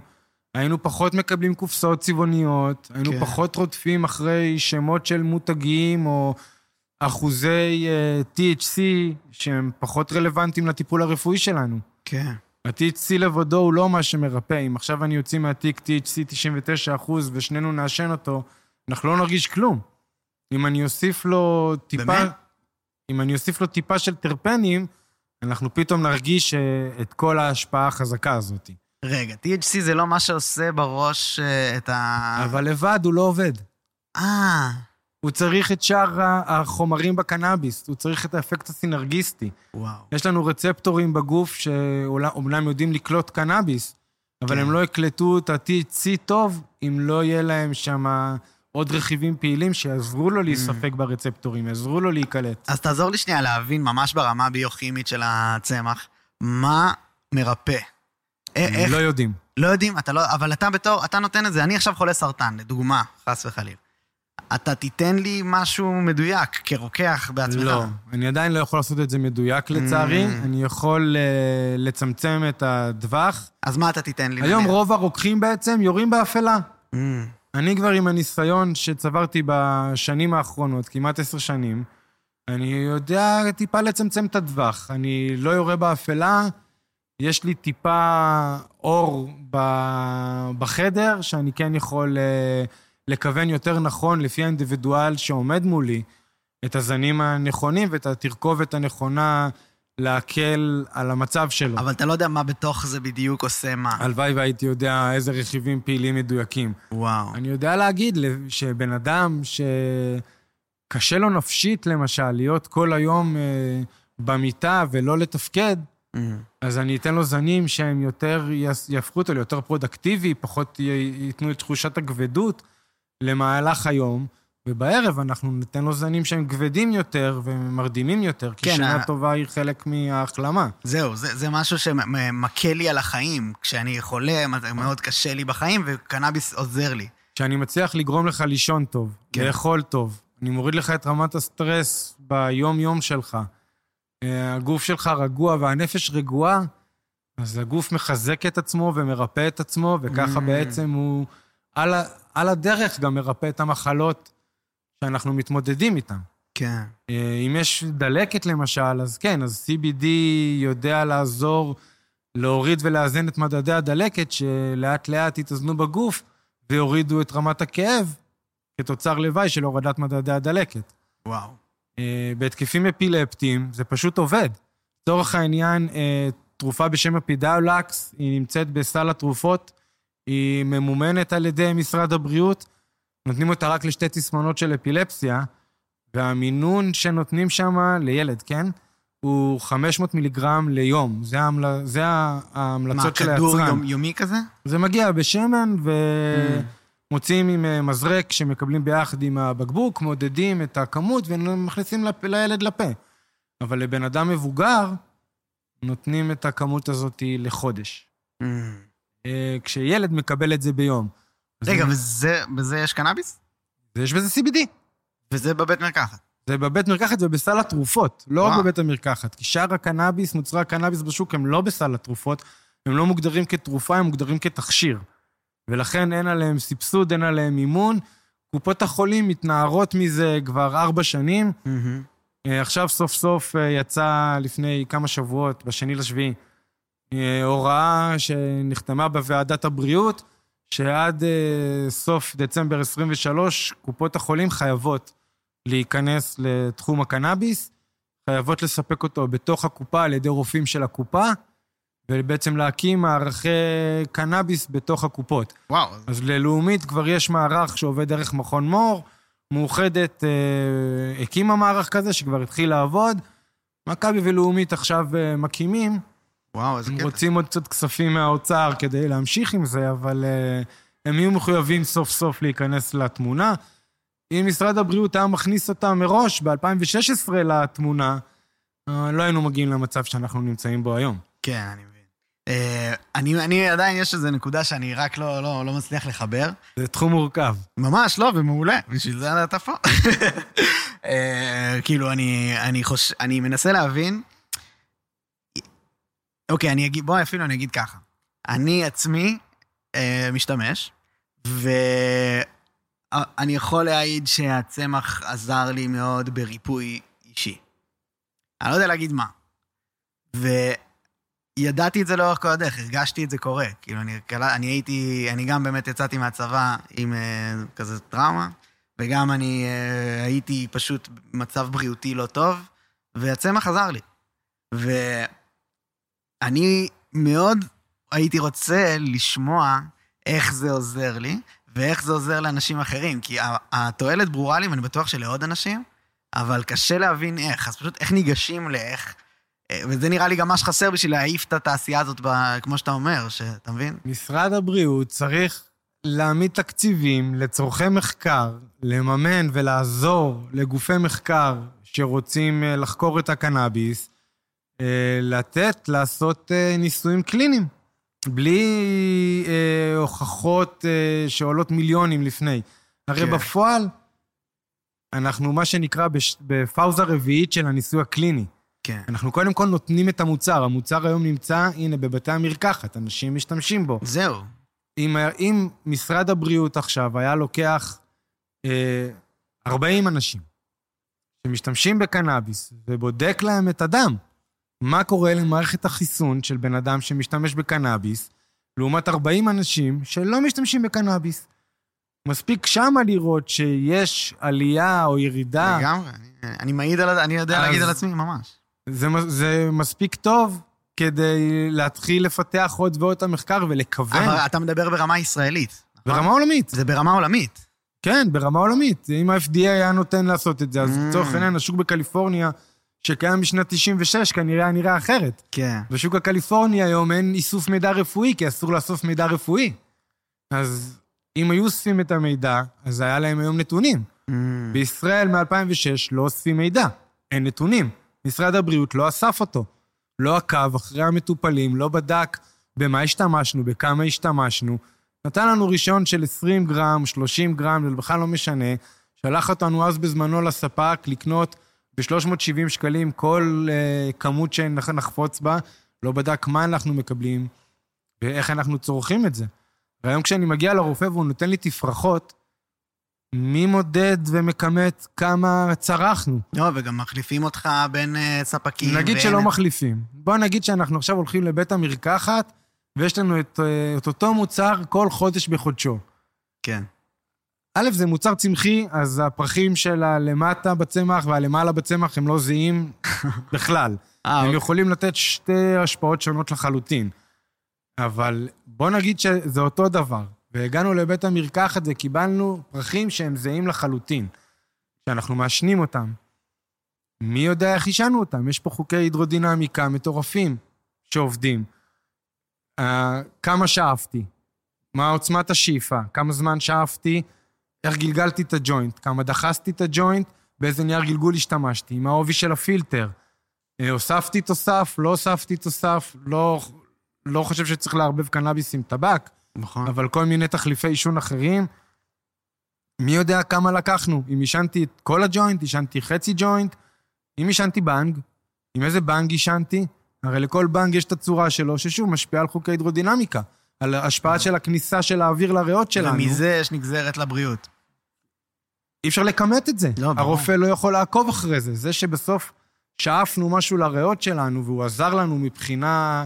היינו פחות מקבלים קופסאות צבעוניות, היינו כן. פחות רודפים אחרי שמות של מותגים או אחוזי uh, THC שהם פחות רלוונטיים לטיפול הרפואי שלנו. כן. ה-THC לבדו הוא לא מה שמרפא. אם עכשיו אני יוציא מהתיק THC 99 אחוז ושנינו נעשן אותו, אנחנו לא נרגיש כלום. אם אני אוסיף לו טיפה... באמת? אם אני אוסיף לו טיפה של טרפנים, אנחנו פתאום נרגיש אה, את כל ההשפעה החזקה הזאת. רגע, THC זה לא מה שעושה בראש אה, את ה... אבל לבד הוא לא עובד. אה, הוא צריך את שאר החומרים בקנאביס, הוא צריך את האפקט הסינרגיסטי. וואו. יש לנו רצפטורים בגוף שאומנם יודעים לקלוט קנאביס, אבל כן. הם לא יקלטו את ה-THC טוב אם לא יהיה להם שם עוד רכיבים פעילים שיעזרו לו להיספק ברצפטורים, יעזרו לו להיקלט. אז תעזור לי שנייה להבין ממש ברמה הביוכימית של הצמח, מה מרפא. א- איך, לא יודעים. לא יודעים, אתה לא, אבל אתה בתור, אתה נותן את זה, אני עכשיו חולה סרטן, לדוגמה, חס וחלילה. אתה תיתן לי משהו מדויק, כרוקח בעצמך. לא, אני עדיין לא יכול לעשות את זה מדויק לצערי. Mm. אני יכול אה, לצמצם את הטווח. אז מה אתה תיתן לי? היום נניח? רוב הרוקחים בעצם יורים באפלה. Mm, אני כבר עם הניסיון שצברתי בשנים האחרונות, כמעט עשר שנים, אני יודע טיפה לצמצם את הטווח. אני לא יורה באפלה, יש לי טיפה אור בחדר, שאני כן יכול אה, לכוון יותר נכון לפי האינדיבידואל שעומד מולי, את הזנים הנכונים ואת התרכובת הנכונה להקל על המצב שלו. אבל אתה לא יודע מה בתוך זה בדיוק עושה מה. הלוואי והייתי יודע איזה רכיבים פעילים מדויקים. וואו. אני יודע להגיד שבן אדם שקשה לו נפשית, למשל, להיות כל היום אה, במיטה ולא לתפקד, Mm. אז אני אתן לו זנים שהם יותר, יהפכו אותו ליותר פרודקטיבי, פחות ייתנו את תחושת הכבדות למהלך היום, ובערב אנחנו ניתן לו זנים שהם כבדים יותר ומרדימים יותר, כי כן, שינה ה- טובה היא חלק מההחלמה. זהו, זה, זה משהו שמכה לי על החיים. כשאני חולה, מאוד קשה לי בחיים, וקנאביס עוזר לי. שאני מצליח לגרום לך לישון טוב, כן. לאכול טוב, אני מוריד לך את רמת הסטרס ביום-יום שלך, אה, הגוף שלך רגוע והנפש רגועה, אז הגוף מחזק את עצמו ומרפא את עצמו, וככה Mm. בעצם הוא על, על הדרך גם מרפא את המחלות שאנחנו מתמודדים איתן. כן. אה, אם יש דלקת למשל, אז כן, אז CBD יודע לעזור להוריד ולאזן את מדדי הדלקת, שלאט לאט יתאזנו בגוף ויורידו את רמת הכאב כתוצר לוואי של הורדת מדדי הדלקת. וואו. אה, בהתקפים אפילפטיים זה פשוט עובד. לצורך העניין, אה, תרופה בשם אפידאולקס, היא נמצאת בסל התרופות, היא ממומנת על ידי משרד הבריאות, נותנים אותה רק לשתי תסמונות של אפילפסיה, והמינון שנותנים שם לילד, כן? הוא 500 מיליגרם ליום. זה, ההמל... זה ההמלצות של מה, כדור היצרן. יום, יומי כזה? זה מגיע בשמן, Mm. ומוציאים עם אה, מזרק שמקבלים ביחד עם הבקבוק, מודדים את הכמות ומכניסים לפ... לילד לפה. אבל לבן אדם מבוגר, נותנים את הכמות הזאת לחודש. Mm. אה, כשילד מקבל את זה ביום. רגע, בזה יש קנאביס? יש בזה CBD. וזה בבית מרקחת. זה בבית מרקחת ובסל התרופות, לא. רק בבית המרקחת. כי שאר הקנאביס, מוצרי הקנאביס בשוק, הם לא בסל התרופות, הם לא מוגדרים כתרופה, הם מוגדרים כתכשיר. ולכן אין עליהם סבסוד, אין עליהם מימון. קופות החולים מתנערות מזה כבר ארבע שנים. אה, עכשיו סוף סוף אה, יצא לפני כמה שבועות, בשני לשביעי, אה, הוראה שנחתמה בוועדת הבריאות, שעד אה, סוף דצמבר 23, קופות החולים חייבות להיכנס לתחום הקנאביס, חייבות לספק אותו בתוך הקופה על ידי רופאים של הקופה, ובעצם להקים מערכי קנאביס בתוך הקופות. וואו, אז ללאומית כבר יש מערך שעובד דרך מכון מור, מאוחדת אה, הקימה מערך כזה שכבר התחיל לעבוד. מכבי ולאומית עכשיו אה, מקימים, וואו, איזה הם קטע. רוצים עוד קצת כספים מהאוצר כדי להמשיך עם זה, אבל אה, הם יהיו מחויבים סוף סוף להיכנס לתמונה. אם משרד הבריאות היה מכניס אותם מראש ב-2016 לתמונה, אה, לא היינו מגיעים למצב שאנחנו נמצאים בו היום. כן, אני מבין. אה, אני, אני עדיין, יש איזו נקודה שאני רק לא, לא, לא מצליח לחבר. זה תחום מורכב. ממש, לא, ומעולה, בשביל זה אתה פה. אה, כאילו, אני, אני, חוש... אני מנסה להבין... אוקיי, אני אגיד, בואי אפילו אני אגיד ככה. אני עצמי אה, משתמש, ואני יכול להעיד שהצמח עזר לי מאוד בריפוי אישי. אני לא יודע להגיד מה. וידעתי את זה לאורך כל הדרך, הרגשתי את זה קורה. כאילו, אני, אני הייתי, אני גם באמת יצאתי מהצבא עם אה, כזה טראומה, וגם אני אה, הייתי פשוט במצב בריאותי לא טוב, והצמח עזר לי. ואני מאוד הייתי רוצה לשמוע איך זה עוזר לי, ואיך זה עוזר לאנשים אחרים, כי התועלת ברורה לי, ואני בטוח שלעוד אנשים, אבל קשה להבין איך. אז פשוט איך ניגשים לאיך... אה, וזה נראה לי גם מה שחסר בשביל להעיף את התעשייה הזאת, ב, כמו שאתה אומר, שאתה מבין? משרד הבריאות צריך להעמיד תקציבים לצורכי מחקר, לממן ולעזור לגופי מחקר שרוצים אה, לחקור את הקנאביס, לתת, לעשות ניסויים קליניים, בלי הוכחות שעולות מיליונים לפני. הרי כן. בפועל, אנחנו מה שנקרא בש... בפאוזה רביעית של הניסוי הקליני. כן. אנחנו קודם כל נותנים את המוצר. המוצר היום נמצא, הנה, בבתי המרקחת, אנשים משתמשים בו. זהו. אם, אם משרד הבריאות עכשיו היה לוקח אה, 40 אנשים שמשתמשים בקנאביס ובודק להם את הדם, מה קורה למערכת החיסון של בן אדם שמשתמש בקנאביס, לעומת 40 אנשים שלא משתמשים בקנאביס. מספיק שמה לראות שיש עלייה או ירידה. לגמרי, אני, אני מעיד על, אני יודע להגיד על עצמי, ממש. זה, זה מספיק טוב כדי להתחיל לפתח עוד ועוד את המחקר ולכוון. אבל אתה מדבר ברמה ישראלית. נכון? ברמה עולמית. זה ברמה עולמית. כן, ברמה עולמית. אם ה-FDA היה נותן לעשות את זה, אז mm. לצורך העניין, השוק בקליפורניה, שקיים בשנת 96, כנראה היה נראה אחרת. כן. בשוק הקליפורני היום אין איסוף מידע רפואי, כי אסור לאסוף מידע רפואי. אז אם היו אוספים את המידע, אז היה להם היום נתונים. Mm. בישראל מ-2006 לא אוספים מידע, אין נתונים. משרד הבריאות לא אסף אותו. לא עקב אחרי המטופלים, לא בדק במה השתמשנו, בכמה השתמשנו. נתן לנו רישיון של 20 גרם, 30 גרם, זה בכלל לא משנה. שלח אותנו אז בזמנו לספק לקנות ב-370 שקלים כל uh, כמות שנחפוץ בה, לא בדק מה אנחנו מקבלים ואיך אנחנו צורכים את זה. והיום כשאני מגיע לרופא והוא נותן לי תפרחות, מי מודד ומכמת כמה צרכנו? לא, וגם מחליפים אותך בין uh, ספקים. נגיד בין... שלא מחליפים. בוא נגיד שאנחנו עכשיו הולכים לבית המרקחת, ויש לנו את, uh, את אותו מוצר כל חודש בחודשו. כן. א', זה מוצר צמחי, אז הפרחים של הלמטה בצמח והלמעלה בצמח הם לא זהים בכלל. 아, הם אוקיי. יכולים לתת שתי השפעות שונות לחלוטין. אבל בוא נגיד שזה אותו דבר. והגענו לבית המרקחת וקיבלנו פרחים שהם זהים לחלוטין, שאנחנו מעשנים אותם. מי יודע איך עישנו אותם? יש פה חוקי הידרודינמיקה מטורפים שעובדים. Uh, כמה שאפתי? מה עוצמת השאיפה? כמה זמן שאפתי? איך גלגלתי את הג'וינט? כמה דחסתי את הג'וינט? באיזה נייר גלגול השתמשתי? מה העובי של הפילטר? Uh, הוספתי תוסף? לא הוספתי תוסף? לא, לא חושב שצריך לערבב קנאביס עם טבק. נכון. אבל כל מיני תחליפי עישון אחרים. מי יודע כמה לקחנו? אם עישנתי את כל הג'וינט, עישנתי חצי ג'וינט, אם עישנתי בנג, עם איזה בנג עישנתי? הרי לכל בנג יש את הצורה שלו, ששוב, משפיעה על חוקי הידרודינמיקה, על השפעה של הכניסה של האוויר לריאות שלנו. ומזה יש נגזרת לבריאות. אי אפשר לכמת את זה. לא, הרופא לא יכול לעקוב אחרי זה. זה שבסוף שאפנו משהו לריאות שלנו, והוא עזר לנו מבחינה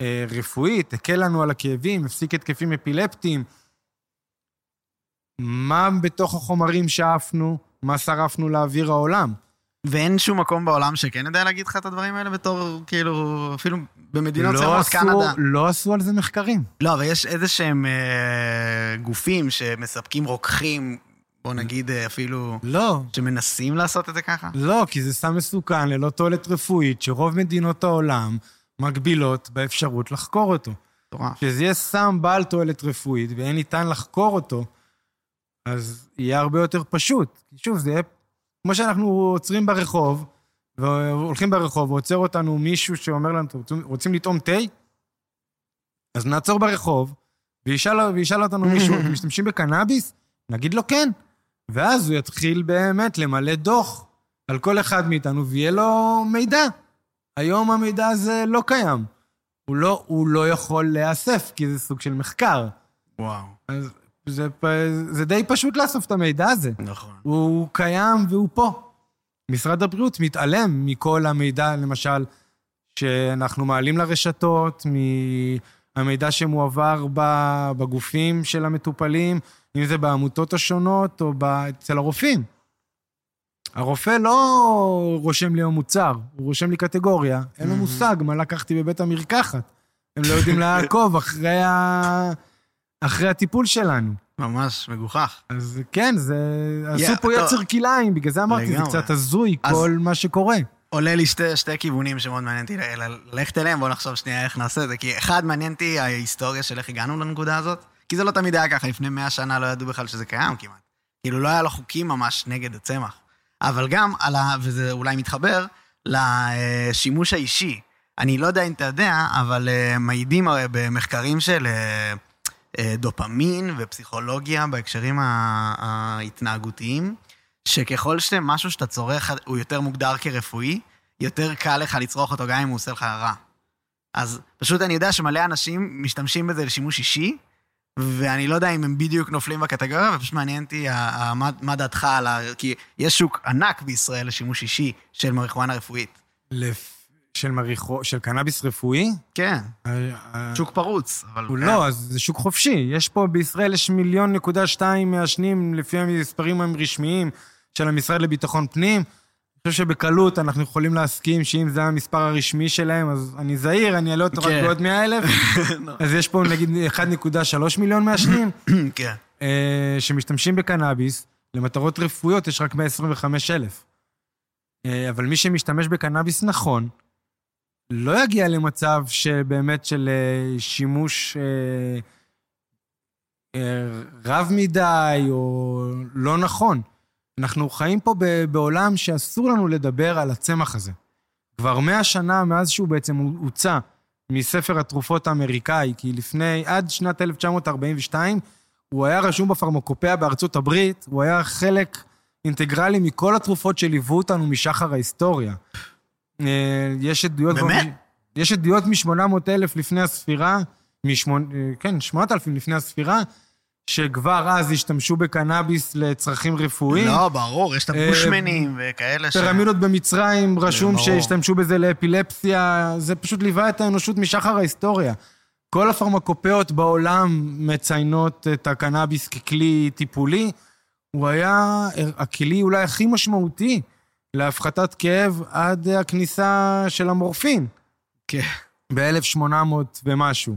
אה, רפואית, הקל לנו על הכאבים, הפסיק התקפים אפילפטיים. מה בתוך החומרים שאפנו, מה שרפנו לאוויר העולם. ואין שום מקום בעולם שכן יודע להגיד לך את הדברים האלה בתור, כאילו, אפילו במדינות לא קנדה. לא עשו על זה מחקרים. לא, אבל יש איזה שהם אה, גופים שמספקים רוקחים, בוא נגיד אה, אפילו... לא. שמנסים לעשות את זה ככה? לא, כי זה סם מסוכן ללא תועלת רפואית, שרוב מדינות העולם מגבילות באפשרות לחקור אותו. כשזה יהיה סם בעל תועלת רפואית ואין ניתן לחקור אותו, אז יהיה הרבה יותר פשוט. כי שוב, זה יהיה כמו שאנחנו עוצרים ברחוב, והולכים ברחוב, ועוצר אותנו מישהו שאומר לנו, רוצים, רוצים לטעום תה? אז נעצור ברחוב, וישאל, וישאל אותנו מישהו, אתם משתמשים בקנאביס? נגיד לו כן. ואז הוא יתחיל באמת למלא דוח על כל אחד מאיתנו, ויהיה לו מידע. היום המידע הזה לא קיים. הוא לא, הוא לא יכול להיאסף, כי זה סוג של מחקר. וואו. אז זה, זה די פשוט לאסוף את המידע הזה. נכון. הוא קיים והוא פה. משרד הבריאות מתעלם מכל המידע, למשל, שאנחנו מעלים לרשתות, מהמידע שמועבר בגופים של המטופלים, אם זה בעמותות השונות או אצל הרופאים. הרופא לא רושם לי מוצר, הוא רושם לי קטגוריה, אין לו. מושג מה לקחתי בבית המרקחת. הם לא יודעים לעקוב אחרי, ה... אחרי הטיפול שלנו. ממש מגוחך. אז כן, זה... עשו יא, פה. יצר כלאיים, בגלל זה אמרתי, זה לגמרי. קצת הזוי, אז- כל מה שקורה. עולה לי שתי, שתי כיוונים שמאוד מעניין אותי ללכת אליהם, בואו נחשוב שנייה איך נעשה את זה. כי אחד, מעניין אותי ההיסטוריה של איך הגענו לנקודה הזאת, כי זה לא תמיד היה ככה, לפני מאה שנה לא ידעו בכלל שזה קיים כמעט. כאילו לא היה לו חוקים ממש נגד הצמח. אבל גם על ה... וזה אולי מתחבר, לשימוש האישי. אני לא יודע אם אתה יודע, אבל אה, מעידים הרי במחקרים של אה, אה, דופמין ופסיכולוגיה בהקשרים ההתנהגותיים, שככל שמשהו שאתה צורך הוא יותר מוגדר כרפואי, יותר קל לך לצרוך אותו גם אם הוא עושה לך רע. אז פשוט אני יודע שמלא אנשים משתמשים בזה לשימוש אישי, ואני לא יודע אם הם בדיוק נופלים בקטגוריה, ופשוט מעניין אותי מה, מה דעתך על ה... כי יש שוק ענק בישראל לשימוש אישי של מריחואנה רפואית. לפ... של מריחו... של קנאביס רפואי? כן, אה, אה, שוק פרוץ, אבל... הוא כן. לא, אז זה שוק חופשי. יש פה, בישראל יש מיליון נקודה שתיים מעשנים, לפי המספרים הרשמיים של המשרד לביטחון פנים. אני חושב שבקלות אנחנו יכולים להסכים שאם זה המספר הרשמי שלהם, אז אני זהיר, אני אעלה אותו רק כן. בעוד 100 אלף. לא. אז יש פה נגיד 1.3 מיליון מעשנים. כן. אה, שמשתמשים בקנאביס למטרות רפואיות, יש רק 125 אלף. אה, אבל מי שמשתמש בקנאביס נכון, לא יגיע למצב שבאמת של אה, שימוש רב מדי או לא נכון. אנחנו חיים פה בעולם שאסור לנו לדבר על הצמח הזה. כבר מאה שנה מאז שהוא בעצם הוצא מספר התרופות האמריקאי, כי לפני, עד שנת 1942, הוא היה רשום בפרמקופיה בארצות הברית, הוא היה חלק אינטגרלי מכל התרופות שליוו אותנו משחר ההיסטוריה. אה, יש עדויות... באמת? יש עדויות מ-800 אלף לפני הספירה, משמונה, אה, כן, 8,000 לפני הספירה, שכבר אז השתמשו בקנאביס לצרכים רפואיים. לא, ברור, יש את אה, הבושמנים וכאלה ש... פירמידות במצרים, רשום ברור. שהשתמשו בזה לאפילפסיה, זה פשוט ליווה את האנושות משחר ההיסטוריה. כל הפרמקופיות בעולם מציינות את הקנאביס ככלי טיפולי. הוא היה הכלי אולי הכי משמעותי להפחתת כאב עד הכניסה של המורפין, כן. ב-1800 ומשהו.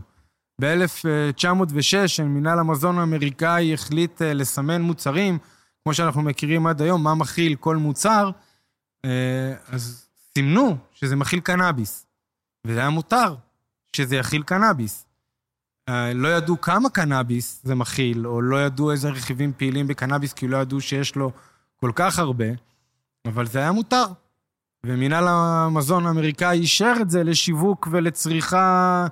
ב-1906, מינהל המזון האמריקאי החליט אה, לסמן מוצרים, כמו שאנחנו מכירים עד היום, מה מכיל כל מוצר, אה, אז סימנו שזה מכיל קנאביס. וזה היה מותר שזה יכיל קנאביס. אה, לא ידעו כמה קנאביס זה מכיל, או לא ידעו איזה רכיבים פעילים בקנאביס, כי לא ידעו שיש לו כל כך הרבה, אבל זה היה מותר. ומינהל המזון האמריקאי אישר את זה לשיווק ולצריכה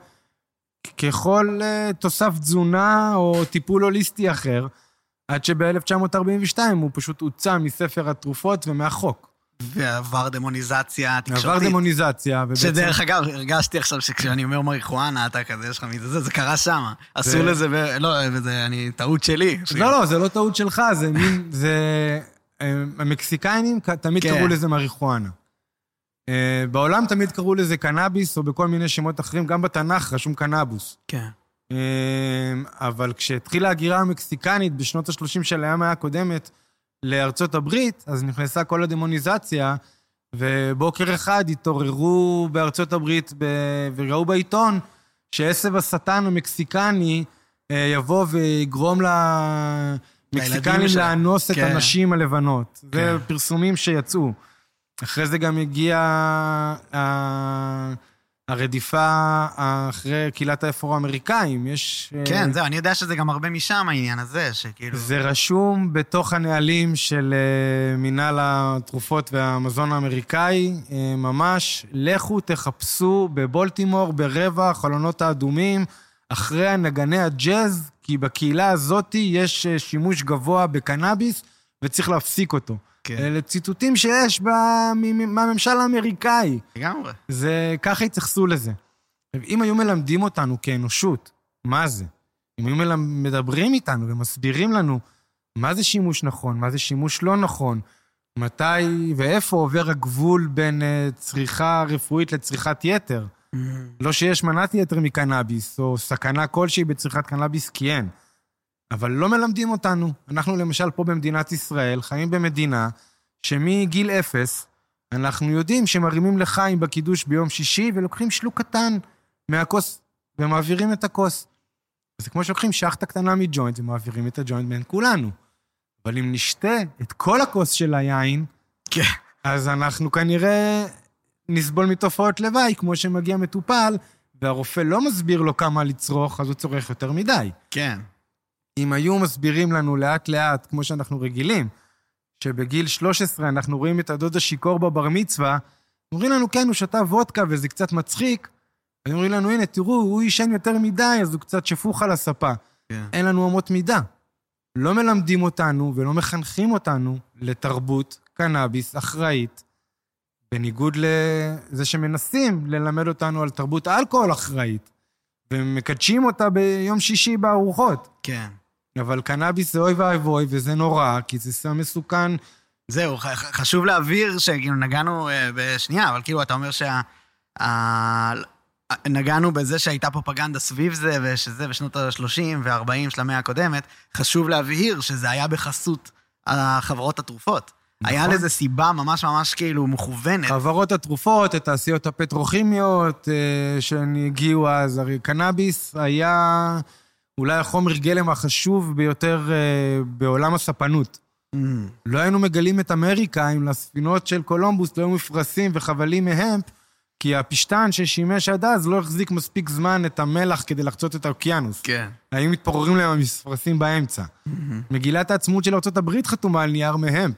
ככל uh, תוסף תזונה או טיפול הוליסטי אחר, עד שב-1942 הוא פשוט הוצא מספר התרופות ומהחוק. ועבר דמוניזציה עבר תקשורתית. דמוניזציה, ובעצם... שדרך אגב, הרגשתי עכשיו שכשאני אומר מריחואנה, אתה כזה, יש לך מזה, זה, זה קרה שמה. עשו לזה, ב... לא, וזה, אני, טעות שלי. לא, לא, זה לא טעות שלך, זה מין... זה... אה, המקסיקנים תמיד כן. קראו לזה מריחואנה. אה, בעולם תמיד קראו לזה קנאביס, או בכל מיני שמות אחרים, גם בתנ"ך רשום קנאבוס. כן. אה, אבל כשהתחילה ההגירה המקסיקנית בשנות ה-30 של המאה הקודמת לארצות הברית, אז נכנסה כל הדמוניזציה, ובוקר אחד התעוררו בארצות הברית ב... וראו בעיתון שעשב השטן המקסיקני אה, יבוא ויגרום למקסיקנים. לאנוס את כן. הנשים הלבנות. זה כן. פרסומים שיצאו. אחרי זה גם הגיעה ה- הרדיפה אחרי קהילת האפרו-אמריקאים. יש... אה, כן, זהו, אני יודע שזה גם הרבה משם העניין הזה, שכאילו... זה רשום בתוך הנהלים של אה, מינהל התרופות והמזון האמריקאי, אה, ממש, לכו תחפשו בבולטימור ברבע החלונות האדומים, אחרי הנגני הג'אז, כי בקהילה הזאת יש אה, שימוש גבוה בקנאביס וצריך להפסיק אותו. כן. אלה ציטוטים שיש ב- מ- מהממשל האמריקאי. לגמרי. זה, ככה התייחסו לזה. אם היו מלמדים אותנו כאנושות, מה זה? אם היו מדברים איתנו ומסבירים לנו מה זה שימוש נכון, מה זה שימוש לא נכון, מתי ואיפה עובר הגבול בין אה, צריכה רפואית לצריכת יתר. לא שיש מנת יתר מקנאביס, או סכנה כלשהי בצריכת קנאביס, כי אין. אבל לא מלמדים אותנו. אנחנו למשל פה במדינת ישראל חיים במדינה שמגיל אפס אנחנו יודעים שמרימים לחיים בקידוש ביום שישי ולוקחים שלוק קטן מהכוס ומעבירים את הכוס. זה כמו שלוקחים שחטה קטנה מג'וינט ומעבירים את הג'וינט בין כולנו. אבל אם נשתה את כל הכוס של היין, כן. אז אנחנו כנראה נסבול מתופעות לוואי, כמו שמגיע מטופל, והרופא לא מסביר לו כמה לצרוך, אז הוא צורך יותר מדי. כן. אם היו מסבירים לנו לאט-לאט, כמו שאנחנו רגילים, שבגיל 13 אנחנו רואים את הדוד השיכור בבר מצווה, אומרים לנו, כן, הוא שתה וודקה וזה קצת מצחיק, אומרים לנו, הנה, תראו, הוא עישן יותר מדי, אז הוא קצת שפוך על הספה. כן. אין לנו אמות מידה. לא מלמדים אותנו ולא מחנכים אותנו לתרבות קנאביס אחראית, בניגוד לזה שמנסים ללמד אותנו על תרבות אלכוהול אחראית, ומקדשים אותה ביום שישי בארוחות. כן. אבל קנאביס זה אוי ואבוי, וזה נורא, כי זה סם מסוכן. זהו, חשוב להבהיר שכאילו נגענו אה, בשנייה, אבל כאילו אתה אומר שה... נגענו בזה שהייתה פרופגנדה סביב זה, ושזה בשנות ה-30 וה-40 של המאה הקודמת. חשוב להבהיר שזה היה בחסות החברות התרופות. נכון. היה לזה סיבה ממש ממש כאילו מכוונת. חברות התרופות, התעשיות הפטרוכימיות אה, שהגיעו אז, הרי קנאביס היה אולי החומר גלם החשוב ביותר אה, בעולם הספנות. Mm, לא היינו מגלים את אמריקה אם לספינות של קולומבוס לא היו מפרשים וחבלים מ hemp, כי הפשטן ששימש עד אז לא החזיק מספיק זמן את המלח כדי לחצות את האוקיינוס. כן. היו מתפוררים להם המפרשים באמצע. מגילת העצמאות של ארה"ב חתומה על נייר מ hemp.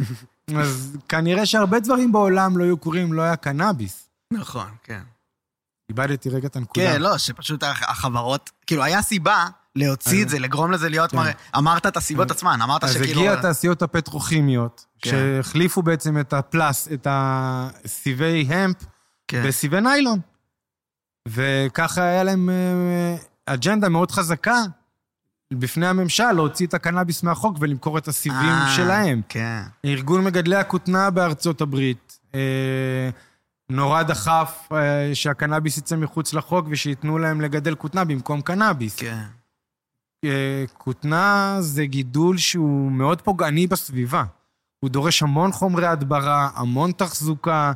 אז כנראה שהרבה דברים בעולם לא היו קורים לא היה קנאביס. נכון, כן. איבדתי רגע את הנקודה. כן, לא, שפשוט הח- החברות, כאילו, היה סיבה להוציא את זה, לגרום לזה להיות, כן. מראה, אמרת את הסיבות עצמן, אמרת אז שכאילו... הגיע התעשיות הפטרוכימיות, כן. שהחליפו בעצם את הפלס, את הסיבי המפ, כן. בסיבי ניילון. וככה היה להם אה, אג'נדה מאוד חזקה בפני הממשל להוציא את הקנאביס מהחוק ולמכור את הסיבים אה, שלהם. כן. ארגון מגדלי הכותנה בארצות הברית אה, נורא דחף אה, שהקנאביס יצא מחוץ לחוק ושייתנו להם לגדל כותנה במקום קנאביס. כן. אה, כותנה זה גידול שהוא מאוד פוגעני בסביבה. הוא דורש המון חומרי הדברה, המון תחזוקה.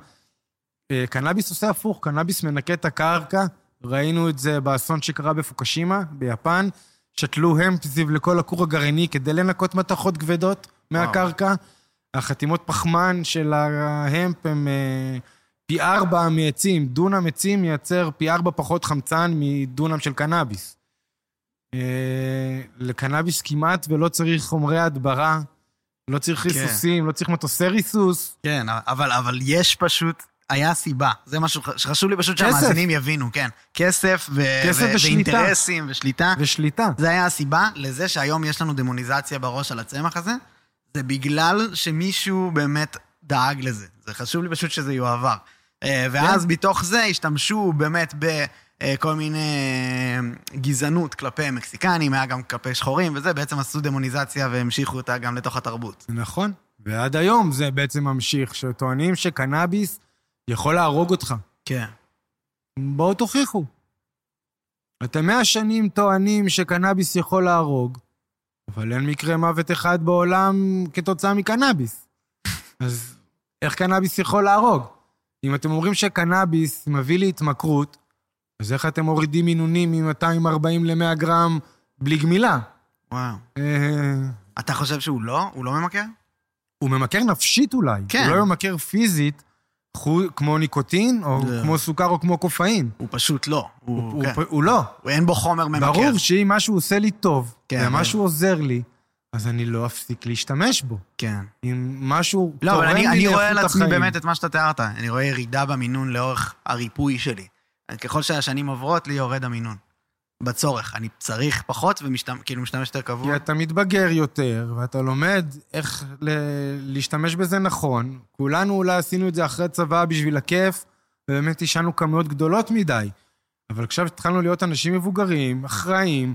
אה, קנאביס עושה הפוך, קנאביס מנקה את הקרקע. ראינו את זה באסון שקרה בפוקשימה, ביפן. שתלו המפ סביב לכל הכור הגרעיני כדי לנקות מתכות כבדות מהקרקע. החתימות פחמן של ההמפ הם אה, פי ארבע מעצים. דונם עצים מייצר פי ארבע פחות חמצן מדונם של קנאביס. אה, לקנאביס כמעט ולא צריך חומרי הדברה, לא צריך כן. ריסוסים, לא צריך מטוסי ריסוס. כן, אבל, אבל יש פשוט, היה סיבה. זה משהו שחשוב לי פשוט. שהמאזינים יבינו, כן. כסף, ו- כסף ו- ושליטה. ואינטרסים ושליטה. ושליטה. זה היה הסיבה לזה שהיום יש לנו דמוניזציה בראש על הצמח הזה. זה בגלל שמישהו באמת דאג לזה. זה חשוב לי פשוט שזה יועבר. אה, ואז מתוך זה השתמשו באמת בכל מיני אה, גזענות כלפי מקסיקנים, היה גם כלפי שחורים וזה, בעצם עשו דמוניזציה והמשיכו אותה גם לתוך התרבות. נכון. ועד היום זה בעצם ממשיך, שטוענים שקנאביס יכול להרוג אותך. כן. בואו תוכיחו. אתם מאה שנים טוענים שקנאביס יכול להרוג, אבל אין מקרה מוות אחד בעולם כתוצאה מקנאביס. אז איך קנאביס יכול להרוג? אם אתם אומרים שקנאביס מביא להתמכרות, אז איך אתם מורידים מינונים מ-240 ל-100 גרם בלי גמילה? וואו. אה, אתה חושב שהוא לא? הוא לא ממכר? הוא ממכר נפשית אולי. כן. הוא לא ממכר פיזית, חו- כמו ניקוטין, או לא. כמו סוכר, או כמו קופאין. הוא פשוט לא. הוא, הוא, כן. הוא, הוא לא. הוא אין בו חומר ממכר. ברור שאם משהו עושה לי טוב, כן, ומשהו עוזר לי, אז אני לא אפסיק להשתמש בו. כן. אם משהו לא, אבל תורם אני, לי אני רואה על לאיכות עצמי החיים. באמת את מה שאתה תיארת. אני רואה ירידה במינון לאורך הריפוי שלי. ככל שהשנים עוברות, לי יורד המינון. בצורך. אני צריך פחות וכאילו משתמש יותר קבוע. כי אתה מתבגר יותר, ואתה לומד איך ל- להשתמש בזה נכון. כולנו אולי עשינו את זה אחרי צבא בשביל הכיף, ובאמת עישנו כמויות גדולות מדי. אבל עכשיו התחלנו להיות אנשים מבוגרים, אחראיים,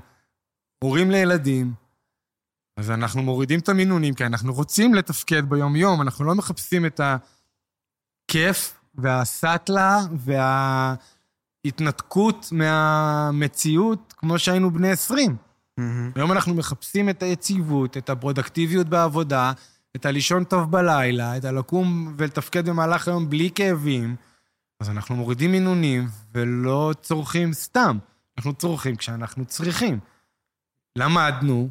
הורים לילדים, אז אנחנו מורידים את המינונים, כי אנחנו רוצים לתפקד ביום-יום, אנחנו לא מחפשים את הכיף והסאטלה וההתנתקות מהמציאות כמו שהיינו בני 20. מהמם. היום אנחנו מחפשים את היציבות, את הפרודקטיביות בעבודה, את הלישון טוב בלילה, את הלקום ולתפקד במהלך היום בלי כאבים. אז אנחנו מורידים מינונים ולא צורכים סתם, אנחנו צורכים כשאנחנו צריכים. למדנו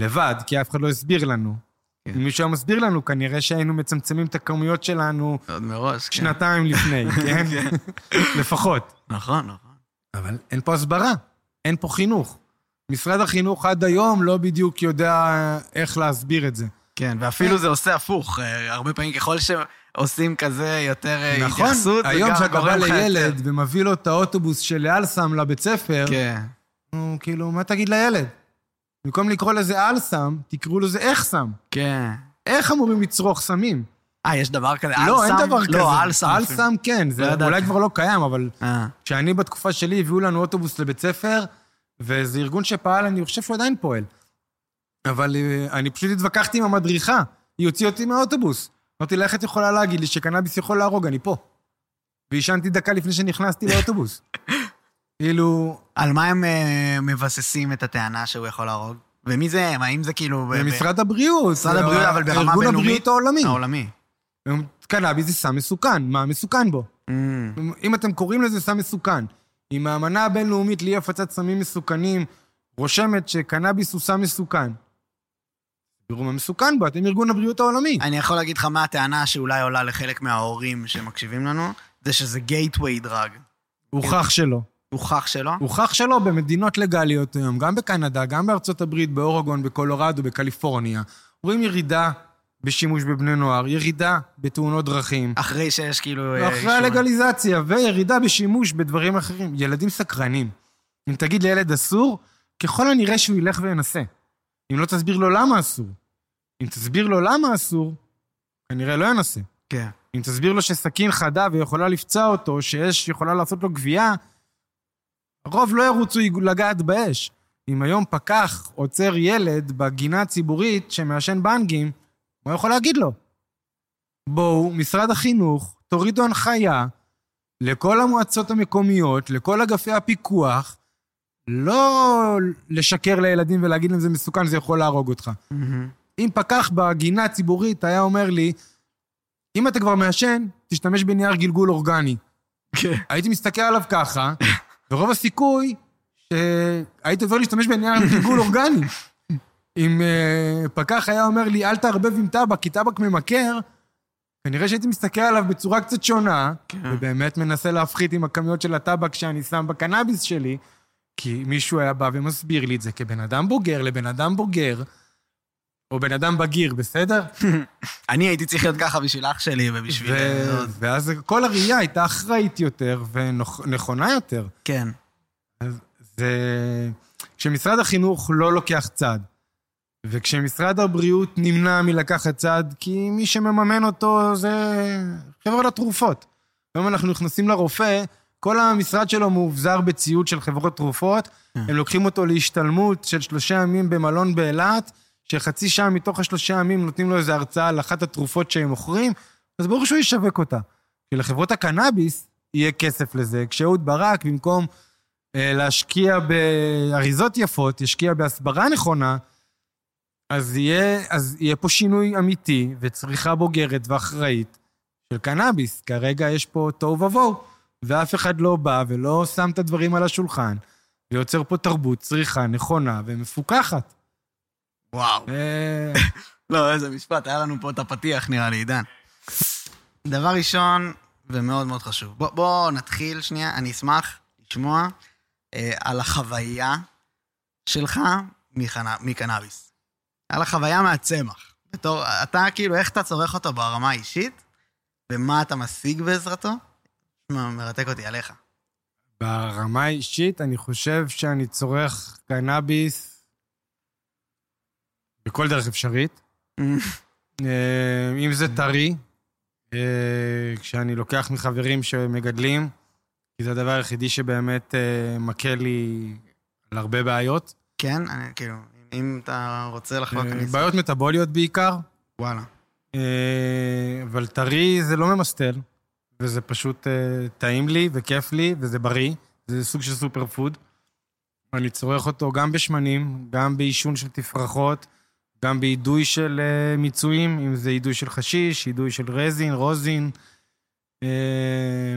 לבד, כי אף אחד לא הסביר לנו. כן. אם מישהו היה מסביר לנו, כנראה שהיינו מצמצמים את הכמויות שלנו עוד מראש, כן. שנתיים לפני, כן? לפחות. נכון, נכון. אבל אין פה הסברה, אין פה חינוך. משרד החינוך עד היום לא בדיוק יודע איך להסביר את זה. כן, ואפילו זה עושה הפוך. אה, הרבה פעמים ככל שעושים כזה יותר אה, נכון, התייחסות, זה היום גם כשאתה בא גורם לך יותר. לילד ומביא לו את האוטובוס של אלסם לבית ספר, כן. נו, כאילו, מה תגיד לילד? במקום לקרוא לזה אלסם, תקראו לזה איך סם. כן. איך אמורים לצרוך סמים? אה, יש דבר כזה? לא, אין? דבר כזה. לא, אלסם. אפילו. אלסם כן, לא זה ידעתי. אולי כבר לא קיים, אבל אה, כשאני בתקופה שלי הביאו לנו אוטובוס לבית ספר, וזה ארגון שפעל, אני חושב שהוא עדיין פועל. אבל אה, אני פשוט התווכחתי עם המדריכה, היא הוציאה אותי מהאוטובוס. אמרתי לה, איך את יכולה להגיד לי שקנאביס יכול להרוג? אני פה. ועישנתי דקה לפני שנכנסתי לאוטובוס. כאילו, על מה הם אה, מבססים את הטענה שהוא יכול להרוג? ומי זה הם? האם זה כאילו... ב- ב- במשרד הבריאות. משרד הבריאות, אבל ברמה ארגון בינלאומית? הבריאות העולמי. העולמי. קנאביס זה סם מסוכן, מה מסוכן בו? Mm, אם אתם קוראים לזה סם מסוכן, אם האמנה הבינלאומית לאי הפצת סמים מסוכנים רושמת שקנאביס הוא סם מסוכן, תראו מה מסוכן בו, אתם ארגון הבריאות העולמי. אני יכול להגיד לך מה הטענה שאולי עולה לחלק מההורים שמקשיבים לנו, זה שזה gateway drug. הוכח שלא. הוכח שלא? הוכח שלא במדינות לגליות היום, גם בקנדה, גם בארצות הברית, באורגון, בקולורדו, בקליפורניה, רואים ירידה בשימוש בבני נוער, ירידה בתאונות דרכים. אחרי שיש כאילו... אה, אחרי הלגליזציה, וירידה בשימוש בדברים אחרים. ילדים סקרנים. אם תגיד לילד אסור, ככל הנראה שהוא ילך וינסה. אם לא תסביר לו למה אסור. אם תסביר לו למה אסור, כנראה לא ינסה. כן. אם תסביר לו שסכין חדה ויכולה לפצוע אותו, שאש יכולה לעשות לו גבייה, הרוב לא ירוצו לגעת באש. אם היום פקח עוצר ילד בגינה הציבורית שמעשן בנגים, מה יכול להגיד לו? בואו, משרד החינוך, תורידו הנחיה לכל המועצות המקומיות, לכל אגפי הפיקוח, לא לשקר לילדים ולהגיד להם זה מסוכן, זה יכול להרוג אותך. מהמם. אם פקח בגינה הציבורית היה אומר לי, אם אתה כבר מעשן, תשתמש בנייר גלגול אורגני. כן. הייתי מסתכל עליו ככה, ורוב הסיכוי שהייתי עובר להשתמש בנייר גלגול אורגני. אם uh, פקח היה אומר לי, אל תערבב עם טבק, כי טבק ממכר, כנראה שהייתי מסתכל עליו בצורה קצת שונה, כן. ובאמת מנסה להפחית עם הכמויות של הטבק שאני שם בקנאביס שלי, כי מישהו היה בא ומסביר לי את זה כבן אדם בוגר לבן אדם בוגר, או בן אדם בגיר, בסדר? אני הייתי צריך להיות ככה בשביל אח שלי ובשביל... ו- עוד. ואז כל הראייה הייתה אחראית יותר ונכונה יותר. כן. זה... כשמשרד החינוך לא לוקח צד, וכשמשרד הבריאות נמנע מלקחת צד, כי מי שמממן אותו זה חברות התרופות. היום אנחנו נכנסים לרופא, כל המשרד שלו מאובזר בציוד של חברות תרופות, הם לוקחים אותו להשתלמות של שלושה ימים במלון באילת, שחצי שעה מתוך השלושה ימים נותנים לו איזו הרצאה על אחת התרופות שהם מוכרים, אז ברור שהוא ישווק אותה. כי לחברות הקנאביס יהיה כסף לזה, כשאהוד ברק, במקום אה, להשקיע באריזות יפות, ישקיע בהסברה נכונה, אז יהיה, אז יהיה פה שינוי אמיתי וצריכה בוגרת ואחראית של קנאביס. כרגע יש פה תוהו ובוהו, ואף אחד לא בא ולא שם את הדברים על השולחן, ויוצר פה תרבות צריכה נכונה ומפוקחת. וואו. אה, לא, איזה משפט, היה לנו פה את הפתיח נראה לי, עידן. דבר ראשון, ומאוד מאוד חשוב, בוא, בוא נתחיל שנייה, אני אשמח לשמוע אה, על החוויה שלך מחנה, מקנאביס. על החוויה מהצמח. בתור, אתה כאילו, איך אתה צורך אותו ברמה האישית, ומה אתה משיג בעזרתו? מה, מרתק אותי עליך. ברמה האישית, אני חושב שאני צורך קנאביס בכל דרך אפשרית. אה, אם זה טרי, אה, כשאני לוקח מחברים שמגדלים, כי זה הדבר היחידי שבאמת אה, מקל לי על הרבה בעיות. כן? אני, כאילו, אם אתה רוצה לחלוק, אני... בעיות מטבוליות בעיקר, וואלה. אבל טרי זה לא ממסטל, וזה פשוט טעים לי וכיף לי, וזה בריא, זה סוג של super food. אני צורך אותו גם בשמנים, גם בעישון של תפרחות, גם באידוי של אה, מיצויים, אם זה אידוי של חשיש, אידוי של רזין, רוזין. אה,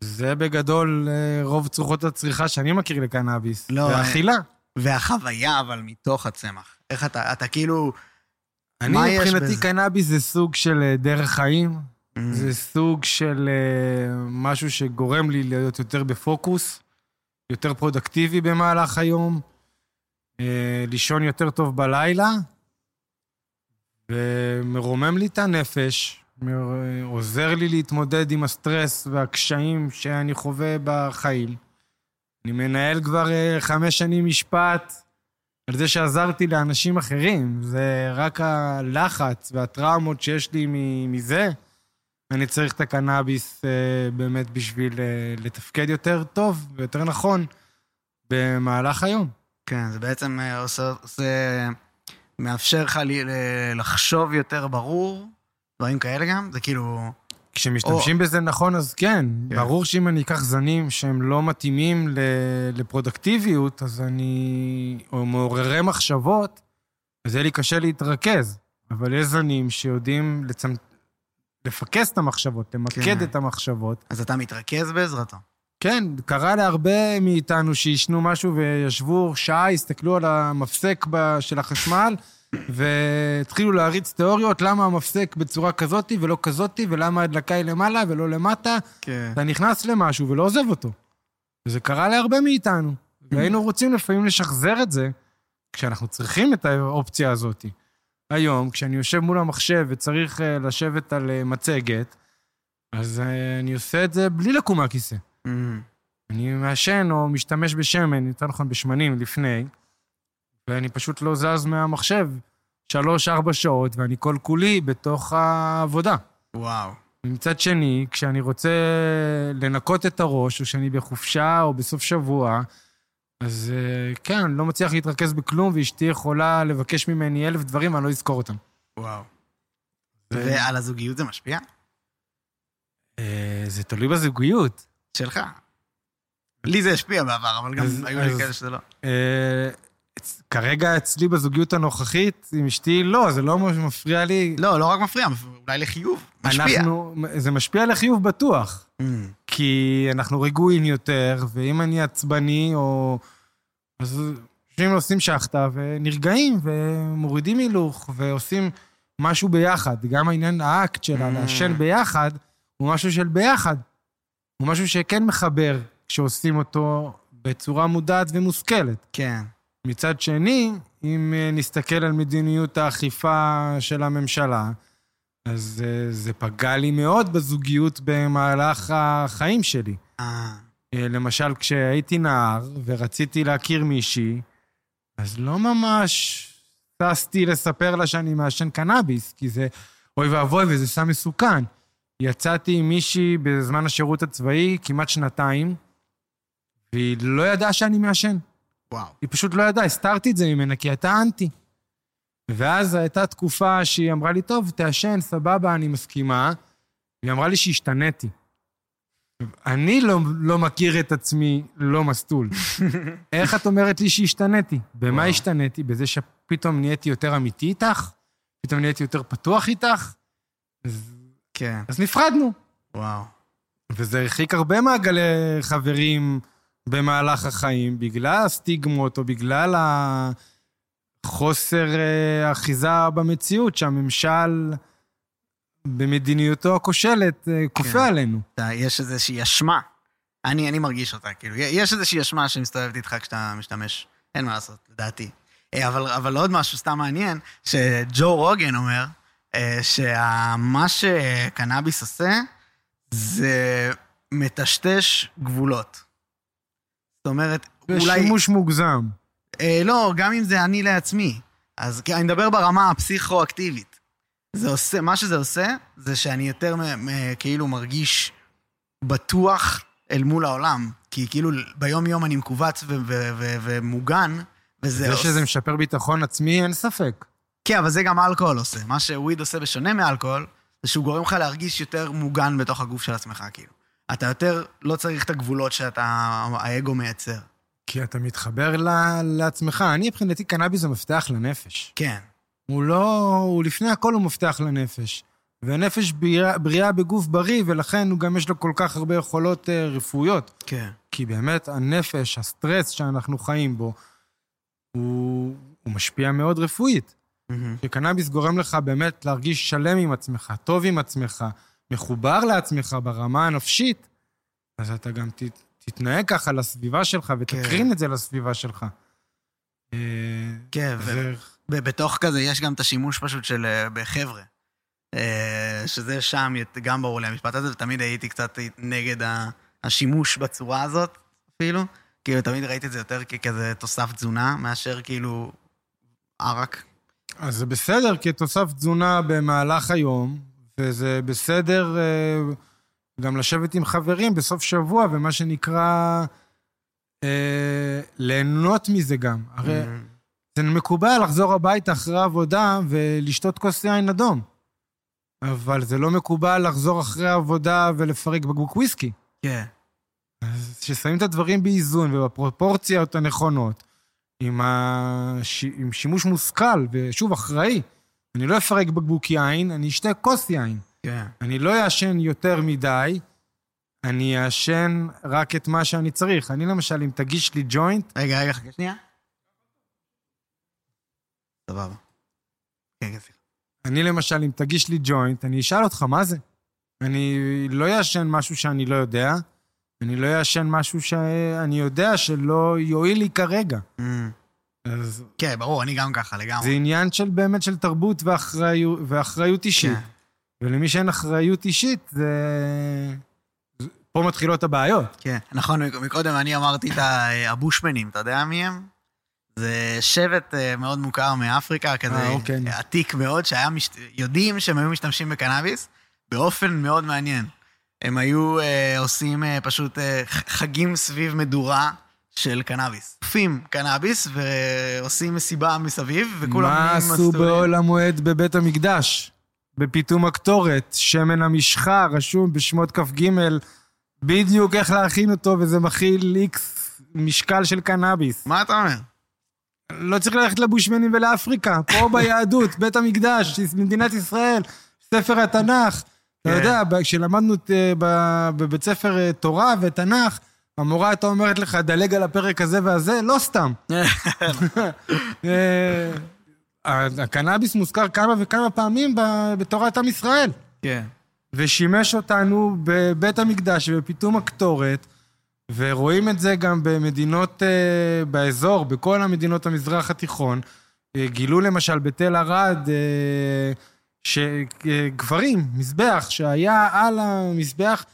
זה בגדול אה, רוב צורכות הצריכה שאני מכיר לקנאביס. לא, והאכילה. והחוויה, אבל מתוך הצמח. איך אתה, אתה כאילו... אני מבחינתי בזה? קנאביס זה סוג של דרך חיים, Mm. זה סוג של משהו שגורם לי להיות יותר בפוקוס, יותר פרודקטיבי במהלך היום, לישון יותר טוב בלילה, ומרומם לי את הנפש, עוזר לי להתמודד עם הסטרס והקשיים שאני חווה בחיים. אני מנהל כבר אה, חמש שנים משפט על זה שעזרתי לאנשים אחרים. זה רק הלחץ והטראומות שיש לי מזה. אני צריך את הקנאביס אה, באמת בשביל אה, לתפקד יותר טוב ויותר נכון במהלך היום. כן, זה בעצם אה, עושה, עושה מאפשר לך ל- לחשוב יותר ברור, דברים כאלה גם, זה כאילו... כשמשתמשים בזה נכון, אז כן. כן. ברור שאם אני אקח זנים שהם לא מתאימים לפרודקטיביות, אז אני... או מעוררי מחשבות, אז יהיה לי קשה להתרכז. אבל יש זנים שיודעים לצמ... לפקס את המחשבות, למקד כן. את המחשבות. אז אתה מתרכז בעזרתו. כן, קרה להרבה מאיתנו שעישנו משהו וישבו שעה, הסתכלו על המפסק של החשמל, והתחילו להריץ תיאוריות למה המפסק בצורה כזאתי ולא כזאתי, ולמה ההדלקה היא למעלה ולא למטה. כן. אתה נכנס למשהו ולא עוזב אותו. וזה קרה להרבה מאיתנו. והיינו רוצים לפעמים לשחזר את זה, כשאנחנו צריכים את האופציה הזאת. היום, כשאני יושב מול המחשב וצריך אה, לשבת על אה, מצגת, אז אה, אני עושה את זה בלי לקום מהכיסא. Mm. אני מעשן או משתמש בשמן, יותר נכון בשמנים, לפני, ואני פשוט לא זז מהמחשב שלוש-ארבע שעות, ואני כל כולי בתוך העבודה. וואו. ומצד שני, כשאני רוצה לנקות את הראש, או שאני בחופשה או בסוף שבוע, אז אה, כן, אני לא מצליח להתרכז בכלום, ואשתי יכולה לבקש ממני אלף דברים, ואני לא אזכור אותם. וואו. זה- ועל הזוגיות זה משפיע? אה, זה תלוי בזוגיות. שלך. לי זה השפיע בעבר, אבל גם אז- היו לי אז- כאלה שזה לא. אה, כרגע אצלי בזוגיות הנוכחית, עם אשתי, לא, זה לא מפריע לי. לא, לא רק מפריע, אולי לחיוב. משפיע. אנחנו, זה משפיע לחיוב בטוח. Mm. כי אנחנו רגועים יותר, ואם אני עצבני, או... אז יושבים ועושים שחטה, ונרגעים, ומורידים הילוך, ועושים משהו ביחד. גם העניין, האקט שלה, Mm. לעשן ביחד, הוא משהו של ביחד. הוא משהו שכן מחבר כשעושים אותו בצורה מודעת ומושכלת. כן. מצד שני, אם אה, נסתכל על מדיניות האכיפה של הממשלה, אז אה, זה פגע לי מאוד בזוגיות במהלך החיים שלי. אה, אה, למשל, כשהייתי נער ורציתי להכיר מישהי, אז לא ממש טסתי לספר לה שאני מעשן קנאביס, כי זה, אוי ואבוי, וזה סם מסוכן. יצאתי עם מישהי בזמן השירות הצבאי, כמעט שנתיים, והיא לא ידעה שאני מעשן. וואו. היא פשוט לא ידעה, הסתרתי את זה ממנה, כי הייתה אנטי. ואז הייתה תקופה שהיא אמרה לי, טוב, תעשן, סבבה, אני מסכימה. והיא אמרה לי שהשתניתי. אני לא, לא מכיר את עצמי לא מסטול. איך את אומרת לי שהשתניתי? במה וואו. השתניתי? בזה שפתאום נהייתי יותר אמיתי איתך? פתאום נהייתי יותר פתוח איתך? אז, כן. אז נפרדנו. וואו. וזה הרחיק הרבה מעגלי חברים במהלך החיים, בגלל הסטיגמות או בגלל החוסר אה, אחיזה במציאות שהממשל במדיניותו הכושלת אה, כופה כן. עלינו. אתה- יש איזושהי אשמה. אני, אני מרגיש אותה, כאילו, יש איזושהי אשמה שמסתובבת איתך כשאתה משתמש. אין מה לעשות, לדעתי. אה, אבל, אבל עוד משהו סתם מעניין, שג'ו רוגן אומר, שמה שקנאביס עושה, זה מטשטש גבולות. זאת אומרת, זה אולי... שימוש מוגזם. אה, לא, גם אם זה אני לעצמי. אז אני מדבר ברמה הפסיכו-אקטיבית. זה עושה, מה שזה עושה, זה שאני יותר מ, מ, כאילו מרגיש בטוח אל מול העולם. כי כאילו ביום-יום אני מכווץ ו- ו- ו- ומוגן, וזה... זה עוש- שזה משפר ביטחון עצמי, אין ספק. כן, אבל זה גם אלכוהול עושה. מה שוויד עושה בשונה מאלכוהול, זה שהוא גורם לך להרגיש יותר מוגן בתוך הגוף של עצמך, כאילו. אתה יותר לא צריך את הגבולות שאתה, האגו מייצר. כי אתה מתחבר ל- לעצמך. אני, מבחינתי, קנאביס זה מפתח לנפש. כן. הוא לא... הוא לפני הכל הוא מפתח לנפש. והנפש בריאה, בריאה בגוף בריא, ולכן הוא גם יש לו כל כך הרבה יכולות אה, רפואיות. כן. כי באמת הנפש, הסטרס שאנחנו חיים בו, הוא, הוא משפיע מאוד רפואית. שקנאביס גורם לך באמת להרגיש שלם עם עצמך, טוב עם עצמך, מחובר לעצמך ברמה הנפשית, אז אתה גם ת, תתנהג ככה לסביבה שלך ותקרין את זה לסביבה שלך. אה, כן, ו- זה... ובתוך כזה יש גם את השימוש פשוט של אה, בחבר'ה. אה, שזה שם, גם ברור לי המשפט הזה, ותמיד הייתי קצת נגד השימוש בצורה הזאת, אפילו. כאילו, תמיד ראיתי את זה יותר ככזה תוסף תזונה, מאשר כאילו ערק. אז זה בסדר כתוסף תזונה במהלך היום, וזה בסדר אה, גם לשבת עם חברים בסוף שבוע, ומה שנקרא, אה, ליהנות מזה גם. הרי זה מקובל לחזור הביתה אחרי העבודה ולשתות כוס יין אדום. אבל זה לא מקובל לחזור אחרי העבודה ולפרק בקבוק וויסקי. כן. אז כששמים את הדברים באיזון ובפרופורציות הנכונות, עם, הש... עם שימוש מושכל, ושוב, אחראי, אני לא אפרק בקבוק יין, אני אשתה כוס יין. כן. אני לא אעשן יותר מדי, אני אעשן רק את מה שאני צריך. אני למשל, אם תגיש לי ג'וינט, רגע, רגע, חכה שנייה. סבבה. כן, כן, סליחה. אני למשל, אם תגיש לי ג'וינט, אני אשאל אותך מה זה. אני לא אעשן משהו שאני לא יודע, אני לא אעשן משהו שאני יודע שלא יועיל לי כרגע. אז כן, ברור, אני גם ככה, זה לגמרי. עניין של באמת של תרבות ואחריות, ואחריות אישית. כן. ולמי שאין אחריות אישית, זה... זה- פה מתחילות הבעיות. כן, נכון, מקודם אני אמרתי את הבושמנים, אתה יודע מי הם? זה שבט אה, מאוד מוכר מאפריקה, כזה אה, אוקיי. עתיק מאוד, שהיה מש... יודעים שהם היו משתמשים בקנאביס באופן מאוד מעניין. הם היו אה, עושים אה, פשוט אה, חגים סביב מדורה של קנאביס. אופים קנאביס ועושים מסיבה מסביב, וכולם... מה עשו. באוהל המועד בבית המקדש? בפיתום הקטורת, שמן המשחה, רשום בשמות כ"ג, בדיוק איך להכין אותו, וזה מכיל איקס משקל של קנאביס. מה אתה אומר? לא צריך ללכת לבושמנים ולאפריקה, פה ביהדות, בית המקדש, מדינת ישראל, ספר התנ"ך. אתה כן. יודע, כשלמדנו אה, בבית ספר אה, תורה ותנ"ך, המורה הייתה אומרת לך, דלג על הפרק הזה והזה, לא סתם. אה, הקנאביס מוזכר כמה וכמה פעמים בתורת עם ישראל, כן. ושימש אותנו בבית המקדש ובפיתום הקטורת, ורואים את זה גם במדינות באזור, בכל המדינות המזרח התיכון. גילו למשל בתל ערד שגברים, מזבח, שהיה על המזבח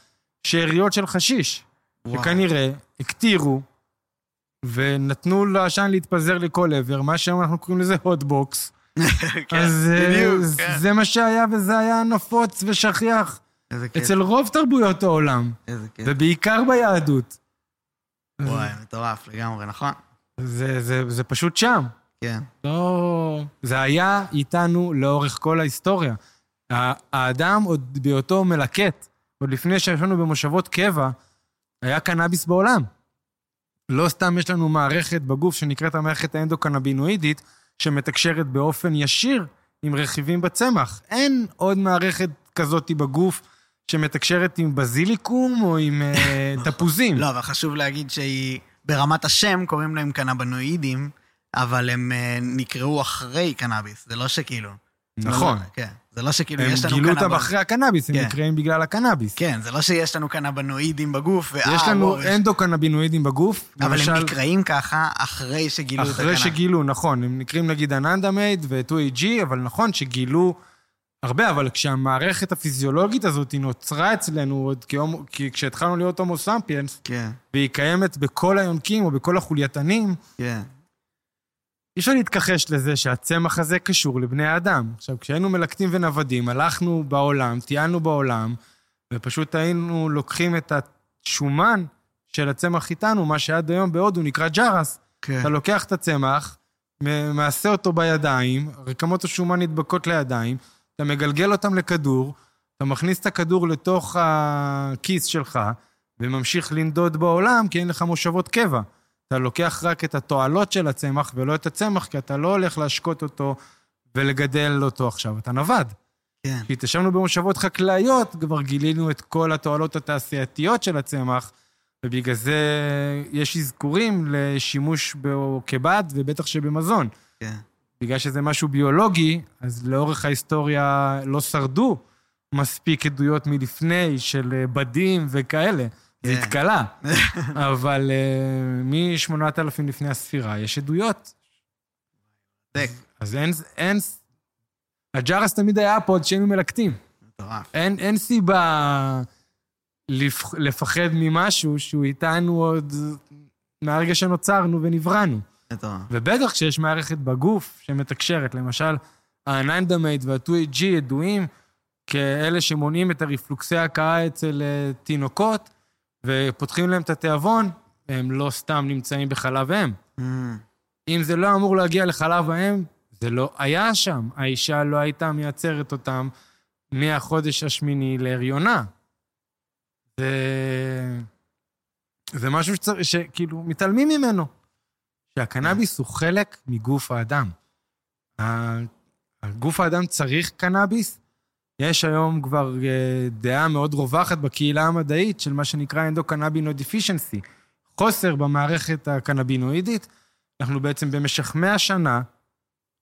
שאריות של חשיש, וואו. שכנראה הקטירו ונתנו לעשן להתפזר לכל עבר, מה שהיום אנחנו קוראים לזה הוטבוקס. כן, אז אה, בדיוק, זה- כן. זה מה שהיה וזה היה נפוץ ושכיח. אצל רוב תרבויות העולם. ובעיקר ביהדות. וואי, מטורף לגמרי, נכון? זה, זה, זה פשוט שם. כן. לא... זה היה איתנו לאורך כל ההיסטוריה. האדם עוד בהיותו מלקט, עוד לפני שישבנו במושבות קבע, היה קנאביס בעולם. לא סתם יש לנו מערכת בגוף שנקראת המערכת האנדוקנבינואידית, שמתקשרת באופן ישיר עם רכיבים בצמח. אין עוד מערכת כזאת בגוף שמתקשרת עם בזיליקום או עם אה, תפוזים. לא, אבל חשוב להגיד שהיא, ברמת השם קוראים להם קנבנואידים, אבל הם אה, נקראו אחרי קנאביס, זה לא שכאילו... נכון. לא- כן, זה לא שכאילו הם יש לנו גילו אותם אחרי הקנאביס, הם כן. נקראים בגלל הקנאביס. כן, זה לא שיש לנו קנבנואידים בגוף, ואה, יש לנו אנדוקנבינואידים בגוף, אבל הם נקראים ככה אחרי שגילו את אחרי הקנאביס. שגילו, נכון, הם נקראים נגיד אננדמייד ו-2AG, אבל נכון שגילו הרבה, אבל כשהמערכת הפיזיולוגית הזאת נוצרה אצלנו עוד כי כשהתחלנו להיות הומו סמפיאנס, כן, והיא קיימת בכל היונקים או בכל החולייתנים, כן. אי אפשר להתכחש לזה שהצמח הזה קשור לבני האדם. עכשיו, כשהיינו מלקטים ונוודים, הלכנו בעולם, טיילנו בעולם, ופשוט היינו לוקחים את השומן של הצמח איתנו, מה שעד היום בהודו נקרא ג'רס. כן. אתה לוקח את הצמח, מעשה אותו בידיים, רקמות השומן נדבקות לידיים, אתה מגלגל אותם לכדור, אתה מכניס את הכדור לתוך הכיס שלך, וממשיך לנדוד בעולם, כי אין לך מושבות קבע. אתה לוקח רק את התועלות של הצמח ולא את הצמח, כי אתה לא הולך להשקות אותו ולגדל אותו עכשיו, אתה נווד. כן. כשהתיישבנו במושבות חקלאיות, כבר גילינו את כל התועלות התעשייתיות של הצמח, ובגלל זה יש אזכורים לשימוש בו כבד, ובטח שבמזון. כן. בגלל שזה משהו ביולוגי, אז לאורך ההיסטוריה לא שרדו מספיק עדויות מלפני של בדים וכאלה. זה כן. התקלה. אבל מ-8,000 לפני הספירה יש עדויות. אז אין... אין... הג'רס תמיד היה פה עוד שהיינו מלקטים. מטורף. אין, אין סיבה לפח, לפחד ממשהו שהוא איתנו עוד מהרגע שנוצרנו ונבראנו. מטורף. ובטח כשיש מערכת בגוף שמתקשרת, למשל, האננדמייט וה-2AG ידועים כאלה שמונעים את הרפלוקסי הקאה אצל אה, תינוקות, ופותחים להם את התיאבון, והם לא סתם נמצאים בחלב אם. Mm, אם זה לא אמור להגיע לחלב האם, זה לא היה שם. האישה לא הייתה מייצרת אותם מהחודש השמיני להריונה. זה... זה משהו שצר... שכאילו מתעלמים ממנו. שהקנאביס הוא חלק מגוף האדם. הגוף האדם צריך קנאביס. יש היום כבר אה, דעה מאוד רווחת בקהילה המדעית של מה שנקרא אנדו-קנאבינוי דיפישנסי. חוסר במערכת הקנבינואידית. אנחנו בעצם במשך 100 שנה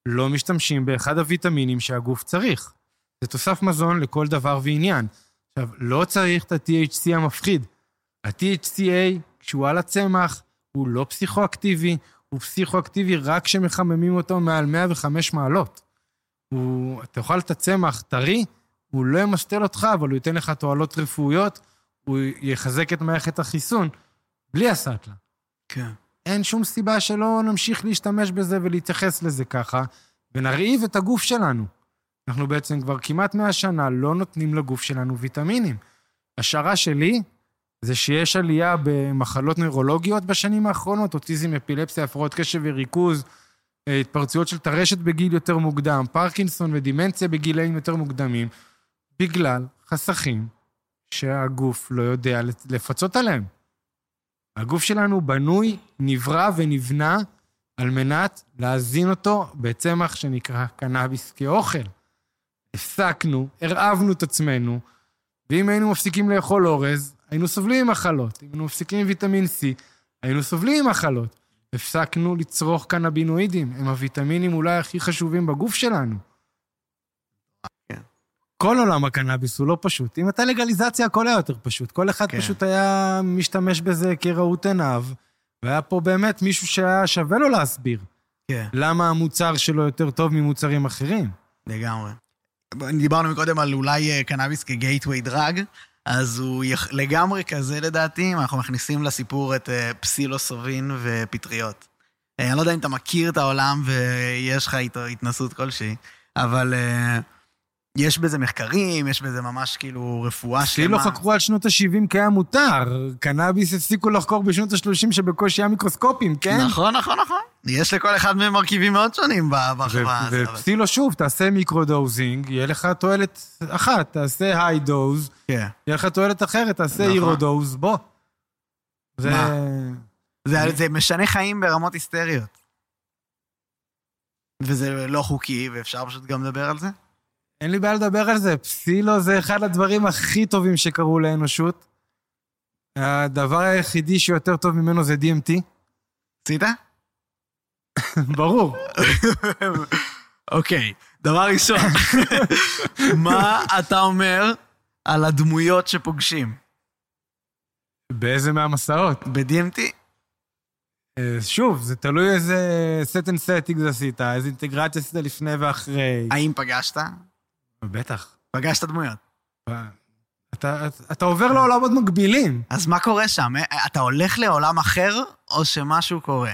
לא משתמשים באחד הוויטמינים שהגוף צריך. זה תוסף מזון לכל דבר ועניין. עכשיו, לא צריך את ה-THC המפחיד. ה-THCA, כשהוא על הצמח, הוא לא פסיכואקטיבי, הוא פסיכואקטיבי רק כשמחממים אותו מעל 105 מעלות. הוא, אתה אוכל את הצמח טרי, הוא לא ימסטל אותך, אבל הוא ייתן לך תועלות רפואיות, הוא יחזק את מערכת החיסון, בלי הסאטלה. כן. אין שום סיבה שלא נמשיך להשתמש בזה ולהתייחס לזה ככה, ונרעיב את הגוף שלנו. אנחנו בעצם כבר כמעט 100 שנה לא נותנים לגוף שלנו ויטמינים. השערה שלי זה שיש עלייה במחלות נוירולוגיות בשנים האחרונות, אוטיזם, אפילפסיה, הפרעות קשב וריכוז, אה, התפרצויות של טרשת בגיל יותר מוקדם, פרקינסון ודימנציה בגילאים יותר מוקדמים, בגלל חסכים שהגוף לא יודע לפצות עליהם. הגוף שלנו בנוי, נברא ונבנה על מנת להזין אותו בצמח שנקרא קנאביס כאוכל. הפסקנו, הרעבנו את עצמנו, ואם היינו מפסיקים לאכול אורז, היינו סובלים ממחלות. אם היינו מפסיקים עם ויטמין C, היינו סובלים ממחלות. הפסקנו לצרוך קנבינואידים, הם הוויטמינים אולי הכי חשובים בגוף שלנו. כל עולם הקנאביס הוא לא פשוט. אם הייתה לגליזציה, הכל היה יותר פשוט. כל אחד כן. פשוט היה משתמש בזה כראות עיניו, והיה פה באמת מישהו שהיה שווה לו להסביר כן. למה המוצר שלו יותר טוב ממוצרים אחרים. לגמרי. דיברנו מקודם על אולי אה, קנאביס כגייטווי דרג, אז הוא יח... לגמרי כזה לדעתי, אם אנחנו מכניסים לסיפור את אה, פסילוסובין ופטריות. אה, אני לא יודע אם אתה מכיר את העולם ויש לך איתו התנסות כלשהי, אבל יש בזה מחקרים, יש בזה ממש כאילו רפואה אצלי לא חקרו עד שנות ה-70 כי היה מותר. קנאביס הפסיקו לחקור בשנות ה-30 שבקושי היה מיקרוסקופים, כן? נכון, נכון, נכון. יש לכל אחד מהם מרכיבים מאוד שונים בחברה הזאת. ופסילו שוב, תעשה microdosing, יהיה לך תועלת אחת, תעשה high dose, כן. יהיה לך תועלת אחרת, תעשה נכון. hero dose, בוא. זה, זה משנה חיים ברמות היסטריות. וזה לא חוקי, ואפשר פשוט גם לדבר על זה? אין לי בעיה לדבר על זה. פסילו זה אחד הדברים הכי טובים שקרו לאנושות. הדבר היחידי שיותר טוב ממנו זה DMT. עשית? ברור. אוקיי, דבר ראשון, מה אתה אומר על הדמויות שפוגשים? באיזה מהמסעות? ב-DMT? אה, שוב, זה תלוי איזה set and settings עשית, איזה אינטגרציה עשית לפני ואחרי. האם פגשת? בטח. פגשת דמויות. אתה, אתה עובר לעולמות מקבילים. אז מה קורה שם? אה, אתה הולך לעולם אחר, או שמשהו קורה?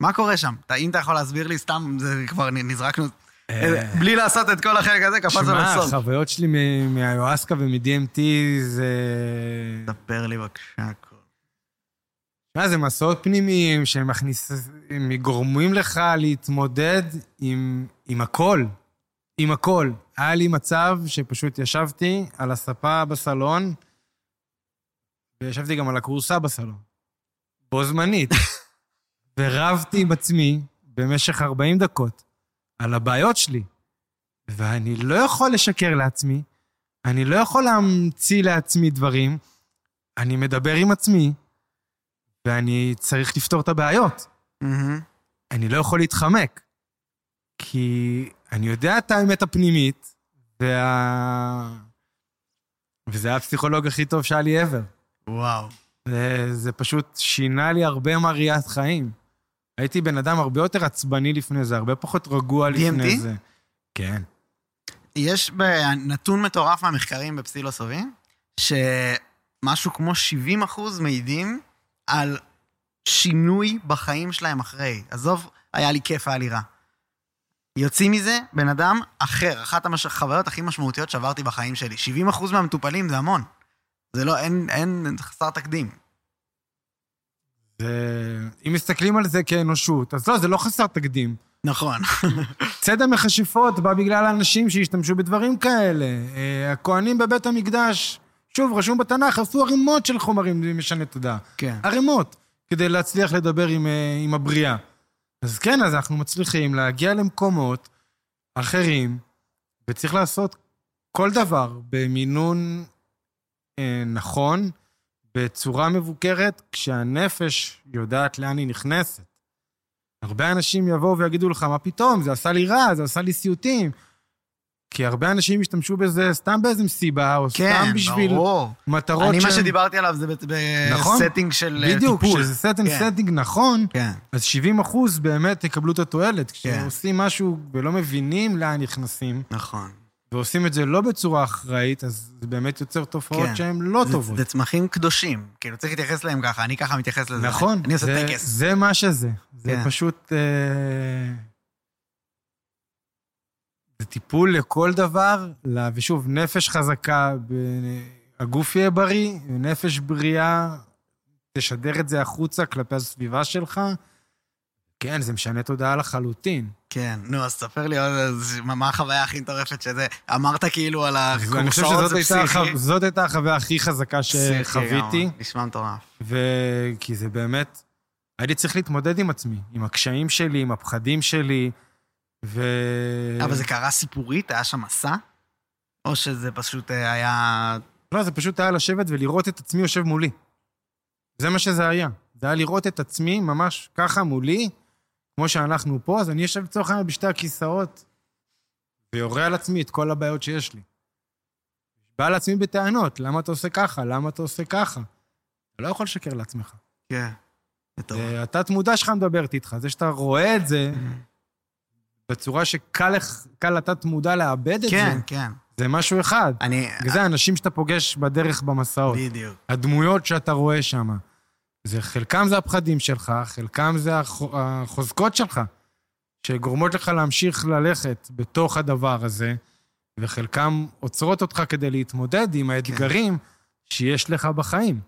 מה קורה שם? אם אתה יכול להסביר לי, סתם, זה כבר נזרקנו... אה, בלי לעשות את כל החלק הזה, קפצנו שמע, לסוף. החוויות שלי מ- מהאיואסקה ומ-DMT זה... ספר לי בבקשה הכל. תשמע, זה מסעות פנימיים שהם מכניס... הם גורמים לך להתמודד עם, עם הכל. עם הכל. היה לי מצב שפשוט ישבתי על הספה בסלון, וישבתי גם על הכורסה בסלון. בו זמנית. ורבתי עם עצמי במשך 40 דקות על הבעיות שלי. ואני לא יכול לשקר לעצמי, אני לא יכול להמציא לעצמי דברים, אני מדבר עם עצמי, ואני צריך לפתור את הבעיות. מהמם. אני לא יכול להתחמק, כי אני יודע את האמת הפנימית, וה... וזה הפסיכולוג הכי טוב שהיה לי ever. וואו. זה, זה פשוט שינה לי הרבה מהראיית חיים. הייתי בן אדם הרבה יותר עצבני לפני זה, הרבה פחות רגוע לפני DMT? זה. כן. יש נתון מטורף מהמחקרים בפסילוסובים, שמשהו כמו 70 אחוז מעידים על שינוי בחיים שלהם אחרי. עזוב, היה לי כיף, היה לי רע. יוצאים מזה בן אדם אחר, אחת החוויות הכי משמעותיות שעברתי בחיים שלי. 70 אחוז מהמטופלים זה המון. זה לא, אין, אין, חסר תקדים. זה... אם מסתכלים על זה כאנושות, אז לא, זה לא חסר תקדים. נכון. ציד המכשפות בא בגלל האנשים שהשתמשו בדברים כאלה. אה, הכוהנים בבית המקדש, שוב, רשום בתנ"ך, עשו ערימות של חומרים משני תודעה. כן. ערימות, כדי להצליח לדבר עם, אה, עם הבריאה. אז כן, אז אנחנו מצליחים להגיע למקומות אחרים, וצריך לעשות כל דבר במינון אה, נכון, בצורה מבוקרת, כשהנפש יודעת לאן היא נכנסת. הרבה אנשים יבואו ויגידו לך, מה פתאום, זה עשה לי רע, זה עשה לי סיוטים. כי הרבה אנשים ישתמשו בזה סתם באיזה מסיבה, או כן, סתם בשביל ברור. מטרות אני, מה שהן- שדיברתי עליו זה נכון. ב setting של אה, בדיוק, טיפול. כשזה setting כן. סטינג נכון, כן. אז 70 אחוז באמת יקבלו את התועלת. כן. כשעושים משהו ולא מבינים לאן נכנסים, נכון. ועושים את זה לא בצורה אחראית, אז זה באמת יוצר תופעות כן. שהן לא זה- טובות. זה צמחים קדושים. כאילו, צריך להתייחס אליהם ככה, אני ככה מתייחס לזה. נכון, אני עושה זה- טקס. זה מה שזה. זה כן. פשוט... אה, זה טיפול לכל דבר, ושוב, נפש חזקה, הגוף יהיה בריא, נפש בריאה, תשדר את זה החוצה כלפי הסביבה שלך. כן, זה משנה תודעה לחלוטין. כן, נו, אז ספר לי עוד, מה החוויה הכי מטורפת שזה... אמרת כאילו על הקורסאות, זה פסיכי. הח- זאת הייתה החוויה הכי חזקה שחוויתי. נשמע מטורף. וכי זה באמת, הייתי צריך להתמודד עם עצמי, עם הקשיים שלי, עם הפחדים שלי, ו... אבל זה קרה סיפורית? היה שם מסע? או שזה פשוט אה, היה... לא, זה פשוט היה לשבת ולראות את עצמי יושב מולי. זה מה שזה היה. זה היה לראות את עצמי ממש ככה מולי, כמו שאנחנו פה, אז אני יושב לצורך העניין בשתי הכיסאות, ויורה על עצמי את כל הבעיות שיש לי. בא על עצמי בטענות, למה אתה עושה ככה? למה אתה עושה ככה? אתה לא יכול לשקר לעצמך. כן. מטורף. התת-מודע שלך מדברת איתך. זה שאתה רואה את זה בצורה שקל לתת-מודע לאבד את כן, זה, כן. זה משהו אחד. אני... זה האנשים שאתה פוגש בדרך במסעות. בדיוק. הדמויות שאתה רואה שם. זה, חלקם זה הפחדים שלך, חלקם זה החו- החוזקות שלך, שגורמות לך להמשיך ללכת בתוך הדבר הזה, וחלקם עוצרות אותך כדי להתמודד עם האתגרים שיש לך בחיים.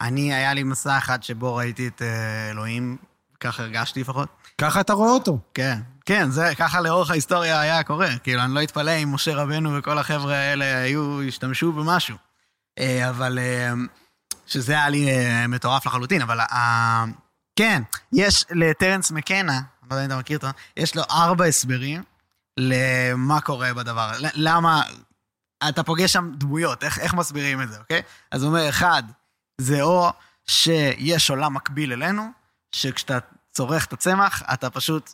אני, היה לי מסע אחד שבו ראיתי את אה, אלוהים, ככה הרגשתי לפחות. ככה אתה רואה אותו. כן, כן, זה ככה לאורך ההיסטוריה היה קורה. כאילו, אני לא אתפלא אם משה רבנו וכל החבר'ה האלה היו, השתמשו במשהו. אה, אבל, אה, שזה היה לי אה, מטורף לחלוטין, אבל כן, יש לטרנס מקנה, לא יודע אם אתה מכיר אותו, יש לו ארבע הסברים למה קורה בדבר. ל- למה, אתה פוגש שם דמויות, איך, איך מסבירים את זה, אוקיי? אז הוא אומר, אחד, זה או שיש עולם מקביל אלינו, שכשאתה צורך את הצמח, אתה פשוט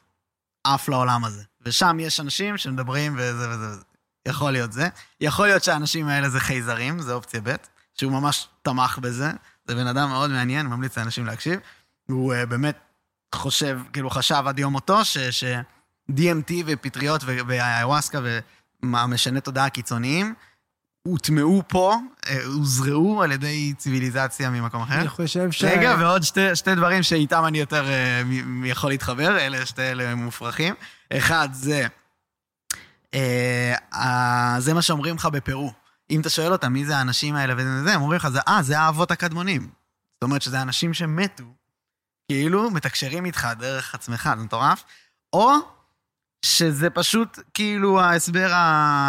עף לעולם הזה. ושם יש אנשים שמדברים וזה וזה וזה. יכול להיות זה. יכול להיות שהאנשים האלה זה חייזרים, זה אופציה ב', שהוא ממש תמך בזה. זה בן אדם מאוד מעניין, ממליץ לאנשים להקשיב. הוא uh, באמת חושב, כאילו חשב עד יום מותו, ש... ש... DMT ופטריות ו- והאיוואסקה והמשני תודעה קיצוניים, הוטמעו פה, אה, הוזרעו על ידי ציוויליזציה ממקום אחר. אני חושב ש... רגע, ועוד שתי, שתי דברים שאיתם אני יותר אה, מ- יכול להתחבר, אלה שתי אלה מופרכים. אחד זה, אה, זה מה שאומרים לך בפרו. אם אתה שואל אותם מי זה האנשים האלה וזה, הם אומרים לך, אה, זה האבות הקדמונים. זאת אומרת שזה אנשים שמתו כאילו מתקשרים איתך דרך עצמך, זה מטורף, או שזה פשוט כאילו ההסבר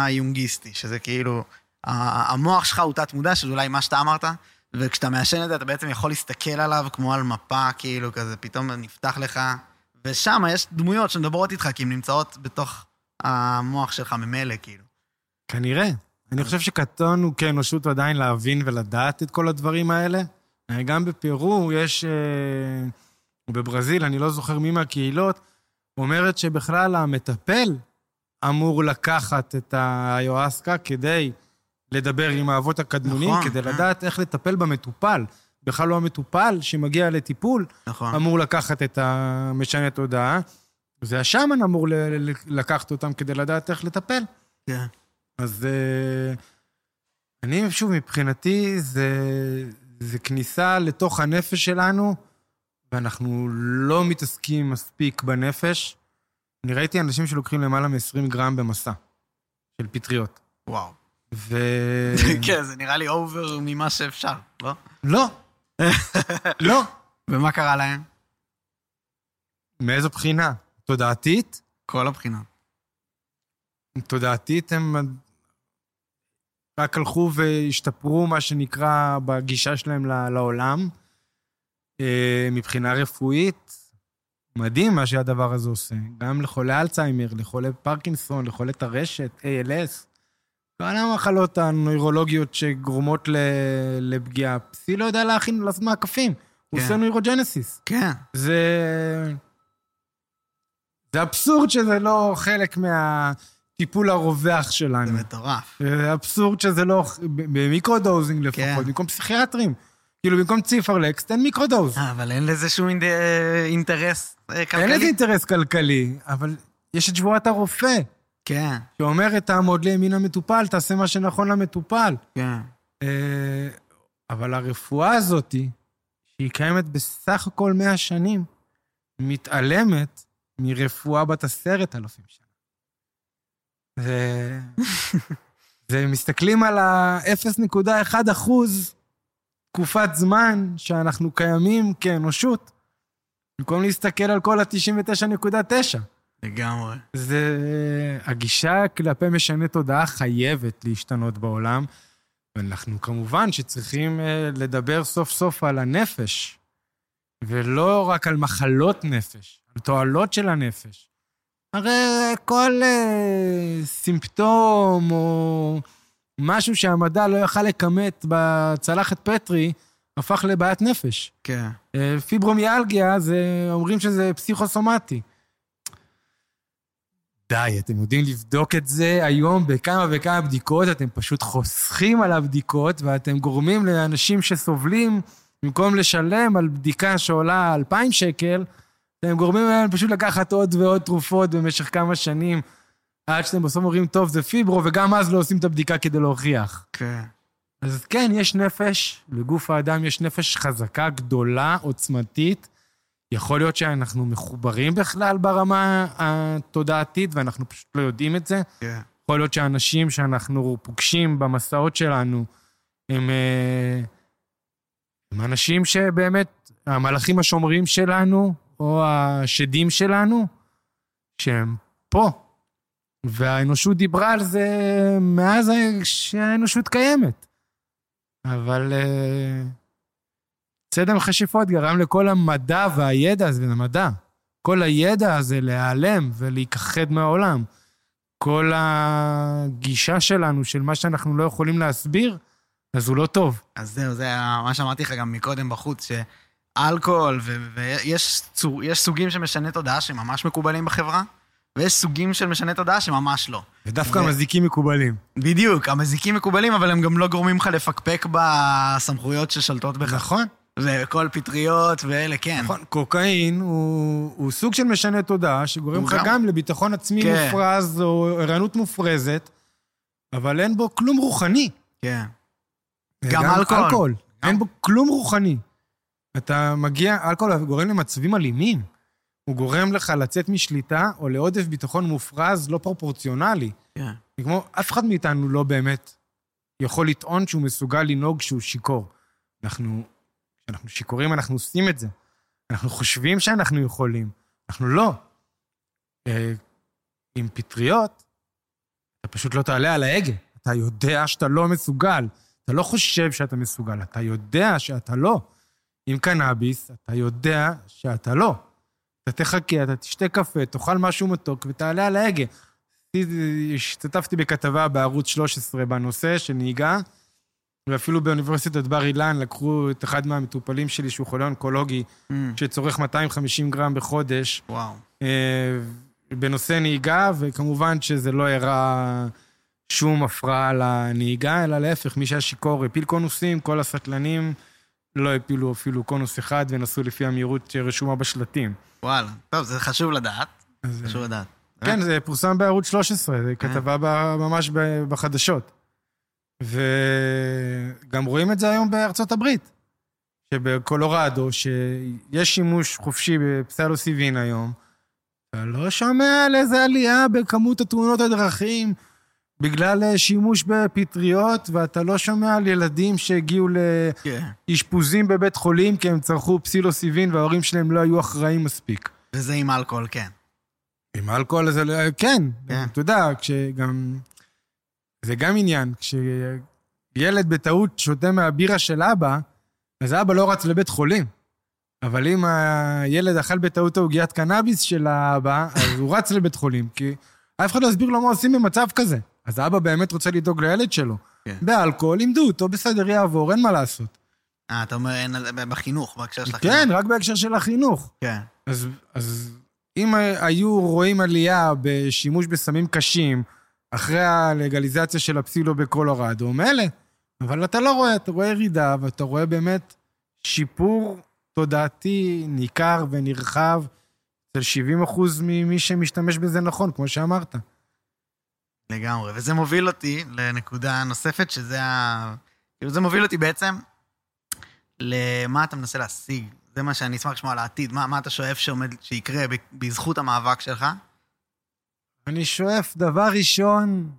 היונגיסטי, שזה כאילו, המוח שלך הוא תת-מודע, שזה אולי מה שאתה אמרת, וכשאתה מעשן את זה, אתה בעצם יכול להסתכל עליו כמו על מפה, כאילו, כזה, פתאום נפתח לך, ושם יש דמויות שמדברות איתך, כי הן נמצאות בתוך המוח שלך ממילא, כאילו. כנראה. אני חושב שקטונו כאנושות עדיין להבין ולדעת את כל הדברים האלה. גם בפרו יש, אה, בברזיל, אני לא זוכר מי מהקהילות, אומרת שבכלל המטפל אמור לקחת את היואסקה כדי לדבר עם האבות הקדמונים, נכון, כדי כן. לדעת איך לטפל במטופל. בכלל לא המטופל שמגיע לטיפול נכון. אמור לקחת את המשנה תודעה, זה השאמן אמור ל- ל- לקחת אותם כדי לדעת איך לטפל. כן. אז אה, אני, שוב, מבחינתי, זה, זה כניסה לתוך הנפש שלנו, ואנחנו לא מתעסקים מספיק בנפש. אני ראיתי אנשים שלוקחים למעלה מ-20 גרם במסע של פטריות. וואו. ו... כן, זה נראה לי אובר ממה שאפשר, לא? לא. לא. ומה קרה להם? מאיזו בחינה? תודעתית? כל הבחינות. תודעתית הם רק הלכו והשתפרו, מה שנקרא, בגישה שלהם לעולם. אה, מבחינה רפואית, מדהים מה שהדבר הזה עושה. גם לחולי אלצהיימר, לחולי פרקינסון, לחולי טרשת, ALS. כל המחלות הנוירולוגיות שגורמות לפגיעה. פסילו יודע להכין, לעשות מעקפים. הוא כן. עושה neurogenesis. כן. זה... זה אבסורד שזה לא חלק מהטיפול הרווח זה שלנו. מטורף. זה אבסורד שזה לא... ב microdosing לפחות, כן. במקום פסיכיאטרים. כאילו, במקום ציפרלקס, תן microdose. אה, אבל אין לזה שום אה, אינטרס אה, אין לזה כלכלי. אינטרס כלכלי, אבל יש את שבועת הרופא, כן, שאומרת, תעמוד לימין המטופל, תעשה מה שנכון למטופל. כן. אה, אבל הרפואה הזאת, שהיא קיימת בסך הכל 100 שנים, מתעלמת מרפואה בת עשרת אלפים שנה. זה... זה מסתכלים על ה-0.1 אחוז תקופת זמן שאנחנו קיימים כאנושות, במקום להסתכל על כל ה-99.9. לגמרי. זה... הגישה כלפי משנה תודעה חייבת להשתנות בעולם, ואנחנו כמובן שצריכים אה, לדבר סוף סוף על הנפש, ולא רק על מחלות נפש, על תועלות של הנפש. הרי כל אה, סימפטום או משהו שהמדע לא יכל לכמת בצלחת פטרי, הפך לבעיית נפש. כן. אה, פיברומיאלגיה, זה, אומרים שזה פסיכוסומטי. די, אתם יודעים לבדוק את זה היום בכמה וכמה בדיקות, אתם פשוט חוסכים על הבדיקות, ואתם גורמים לאנשים שסובלים, במקום לשלם על בדיקה שעולה 2,000 שקל, אתם גורמים להם פשוט לקחת עוד ועוד תרופות במשך כמה שנים, עד שאתם בסוף אומרים, טוב, זה פיברו, וגם אז לא עושים את הבדיקה כדי להוכיח. כן. אז כן, יש נפש, לגוף האדם יש נפש חזקה, גדולה, עוצמתית. יכול להיות שאנחנו מחוברים בכלל ברמה התודעתית, ואנחנו פשוט לא יודעים את זה. כן. יכול להיות שאנשים שאנחנו פוגשים במסעות שלנו, הם, אה, הם אנשים שבאמת, המלאכים השומרים שלנו, או השדים שלנו, שהם פה. והאנושות דיברה על זה מאז שהאנושות קיימת. אבל ציד המכשפות גרם לכל המדע והידע הזה, המדע, כל הידע הזה להיעלם ולהיכחד מהעולם. כל הגישה שלנו, של מה שאנחנו לא יכולים להסביר, אז הוא לא טוב. אז זהו, זה מה שאמרתי לך גם מקודם בחוץ, שאלכוהול, ויש צור- סוגים של משני תודעה שממש מקובלים בחברה, ויש סוגים של משני תודעה שממש לא. ודווקא ו- המזיקים מקובלים. בדיוק, המזיקים מקובלים, אבל הם גם לא גורמים לך לפקפק בסמכויות ששולטות בך. נכון. וכל פטריות ואלה, כן. נכון, קוקאין הוא, הוא סוג של משנה תודעה, שגורם לך גם- גם לביטחון עצמי כן. מופרז או ערנות מופרזת, אבל אין בו כלום רוחני. כן. גם אלכוהול. אלכוהול. גם- אין בו כלום רוחני. אתה מגיע, אלכוהול גורם למצבים אלימים. הוא גורם לך לצאת משליטה או לעודף ביטחון מופרז לא פרופורציונלי. כן. כמו, אף אחד מאיתנו לא באמת יכול לטעון שהוא מסוגל לנהוג כשהוא שיכור. אנחנו, כשאנחנו שיכורים אנחנו עושים את זה, אנחנו חושבים שאנחנו יכולים, אנחנו לא. אה, עם פטריות, אתה פשוט לא תעלה על ההגה. אתה יודע שאתה לא מסוגל. אתה לא חושב שאתה מסוגל, אתה יודע שאתה לא. עם קנאביס, אתה יודע שאתה לא. אתה תחכה, אתה תשתה קפה, תאכל משהו מתוק ותעלה על ההגה. השתתפתי בכתבה בערוץ 13 בנושא של נהיגה, ואפילו באוניברסיטת בר אילן לקחו את אחד מהמטופלים שלי, שהוא חולה אונקולוגי, Mm. שצורך 250 גרם בחודש, וואו. אה, בנושא נהיגה, וכמובן שזה לא הראה שום הפרעה לנהיגה, אלא להפך, מי שהיה שיכור הפיל קונוסים, כל הסטלנים לא הפילו אפילו קונוס אחד ונסעו לפי המהירות שרשומה בשלטים. וואלה. טוב, זה חשוב לדעת. אז, חשוב לדעת. כן, זה פורסם בערוץ 13, זה כתבה ב- ממש בחדשות. וגם רואים את זה היום בארצות הברית, שבקולורדו, שיש שימוש חופשי בפסלוסיבין היום, אתה לא שומע על איזה עלייה בכמות התאונות הדרכים בגלל אה, שימוש בפטריות, ואתה לא שומע על ילדים שהגיעו כן. לאשפוזים בבית חולים כי הם צרכו פסילוסיבין וההורים שלהם לא היו אחראים מספיק. וזה עם אלכוהול, כן. עם אלכוהול זה לא... כן, כן. אתה יודע, כשגם... זה גם עניין, כשילד בטעות שותה מהבירה של אבא, אז אבא לא רץ לבית חולים. אבל אם הילד אכל בטעות עוגיית קנאביס של האבא, אז הוא רץ לבית חולים, כי אף אחד לא הסביר לו מה עושים במצב כזה. אז האבא באמת רוצה לדאוג לילד שלו. כן. באלכוהול לימדו אותו, בסדר, יעבור, אין מה לעשות. אה, אתה אומר, אין, בחינוך, בהקשר של כן, החינוך. רק בהקשר של החינוך. כן. אז, אז אם היו רואים עלייה בשימוש בסמים קשים אחרי הלגליזציה של הפסילו בקולורדו, מילא. אבל אתה לא רואה, אתה רואה ירידה, ואתה רואה באמת שיפור תודעתי ניכר ונרחב של 70 אחוז ממי שמשתמש בזה נכון, כמו שאמרת. לגמרי. וזה מוביל אותי לנקודה נוספת, שזה ה... כאילו, זה מוביל אותי בעצם למה אתה מנסה להשיג. זה מה שאני אשמח לשמוע על העתיד. מה, מה אתה שואף שעומד, שיקרה בזכות המאבק שלך? אני שואף, דבר ראשון,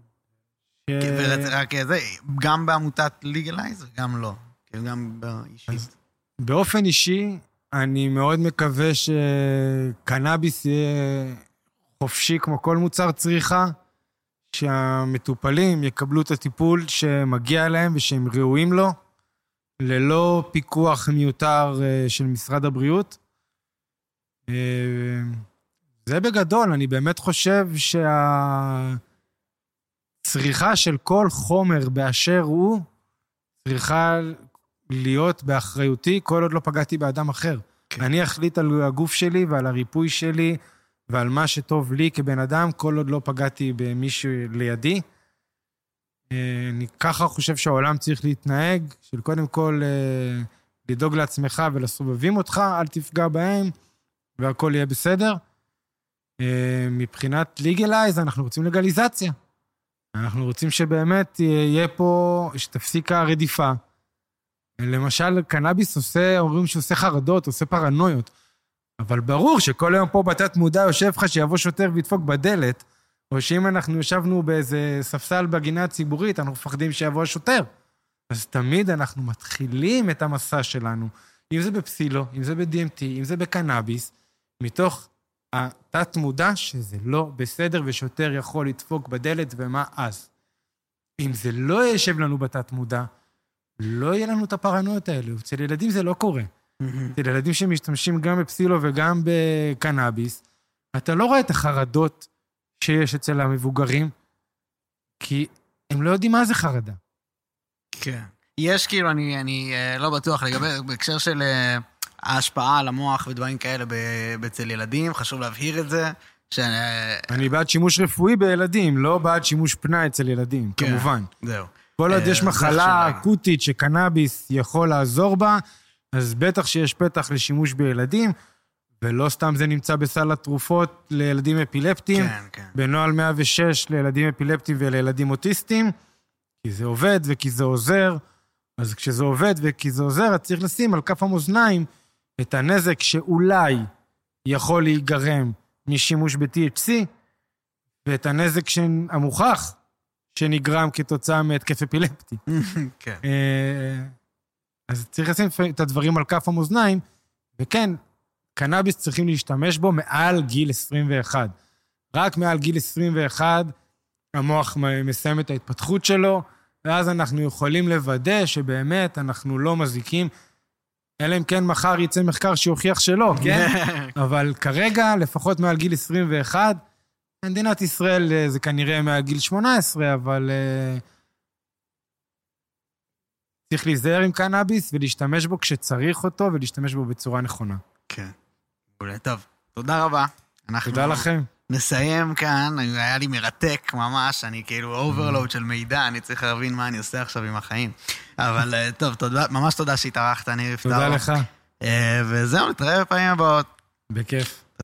ש... ורק זה, גם בעמותת ליגלייז וגם לא. כאילו, גם באישית. באופן אישי, אני מאוד מקווה שקנאביס יהיה חופשי כמו כל מוצר צריכה, שהמטופלים יקבלו את הטיפול שמגיע להם ושהם ראויים לו, ללא פיקוח מיותר אה, של משרד הבריאות. זה בגדול, אני באמת חושב שהצריכה של כל חומר באשר הוא צריכה להיות באחריותי כל עוד לא פגעתי באדם אחר. כן. כן. אני אחליט על הגוף שלי ועל הריפוי שלי ועל מה שטוב לי כבן אדם, כל עוד לא פגעתי במישהו לידי. אה, אני ככה חושב שהעולם צריך להתנהג, של קודם כל אה, לדאוג לעצמך ולסובבים אותך, אל תפגע בהם, והכל יהיה בסדר. אה, מבחינת ליגלייז, אנחנו רוצים לגליזציה. אנחנו רוצים שבאמת יהיה פה, שתפסיק הרדיפה. למשל, קנאביס עושה, אומרים שעושה חרדות, עושה פרנויות. אבל ברור שכל היום פה בתת מודע יושב לך שיבוא שוטר וידפוק בדלת, או שאם אנחנו ישבנו באיזה ספסל בגינה הציבורית, אנחנו מפחדים שיבוא השוטר. אז תמיד אנחנו מתחילים את המסע שלנו, אם זה בפסילו, אם זה ב-DMT, אם זה בקנאביס, מתוך התת-מודע שזה לא בסדר ושוטר יכול לדפוק בדלת, ומה אז? אם זה לא ישב לנו בתת-מודע, לא יהיה לנו את הפרנויות האלו. אצל ילדים זה לא קורה. אצל ילדים שמשתמשים גם בפסילו וגם בקנאביס, אתה לא רואה את החרדות שיש אצל המבוגרים, כי הם לא יודעים מה זה חרדה. כן. יש כאילו, אני, אני אה, לא בטוח לגבי, בהקשר של אה, ההשפעה על המוח ודברים כאלה אצל ילדים, חשוב להבהיר את זה. ש... אני בעד שימוש רפואי בילדים, לא בעד שימוש פנאי אצל ילדים, כן. כמובן. זהו. כל עוד אה, יש מחלה להגיד. אקוטית שקנאביס יכול לעזור בה, אז בטח שיש פתח לשימוש בילדים, ולא סתם זה נמצא בסל התרופות לילדים אפילפטיים, כן, כן. בנוהל 106 לילדים אפילפטיים ולילדים אוטיסטים, כי זה עובד וכי זה עוזר. אז כשזה עובד וכי זה עוזר, אז צריך לשים על כף המאזניים את הנזק שאולי יכול להיגרם משימוש ב-THC, ואת הנזק המוכח שנגרם כתוצאה מהתקף אפילפטי. כן. אה, אז צריך לשים את הדברים על כף המאזניים, וכן, קנאביס צריכים להשתמש בו מעל גיל 21. רק מעל גיל 21 המוח מסיים את ההתפתחות שלו, ואז אנחנו יכולים לוודא שבאמת אנחנו לא מזיקים, אלא אם כן מחר יצא מחקר שיוכיח שלא, כן? אבל כרגע, לפחות מעל גיל 21, במדינת ישראל אה, זה כנראה מעל גיל 18, אבל uh, צריך להיזהר עם קנאביס ולהשתמש בו כשצריך אותו ולהשתמש בו בצורה נכונה. כן. מעולה. טוב, תודה רבה. אנחנו... תודה לכם. נסיים כאן, היה לי מרתק ממש, אני כאילו overload של מידע, אני צריך להבין מה אני עושה עכשיו עם החיים. אבל אה, טוב, תודה, ממש תודה שהתארחת, ניר תודה לך. וזהו, נתראה בפעמים הבאות. בכיף.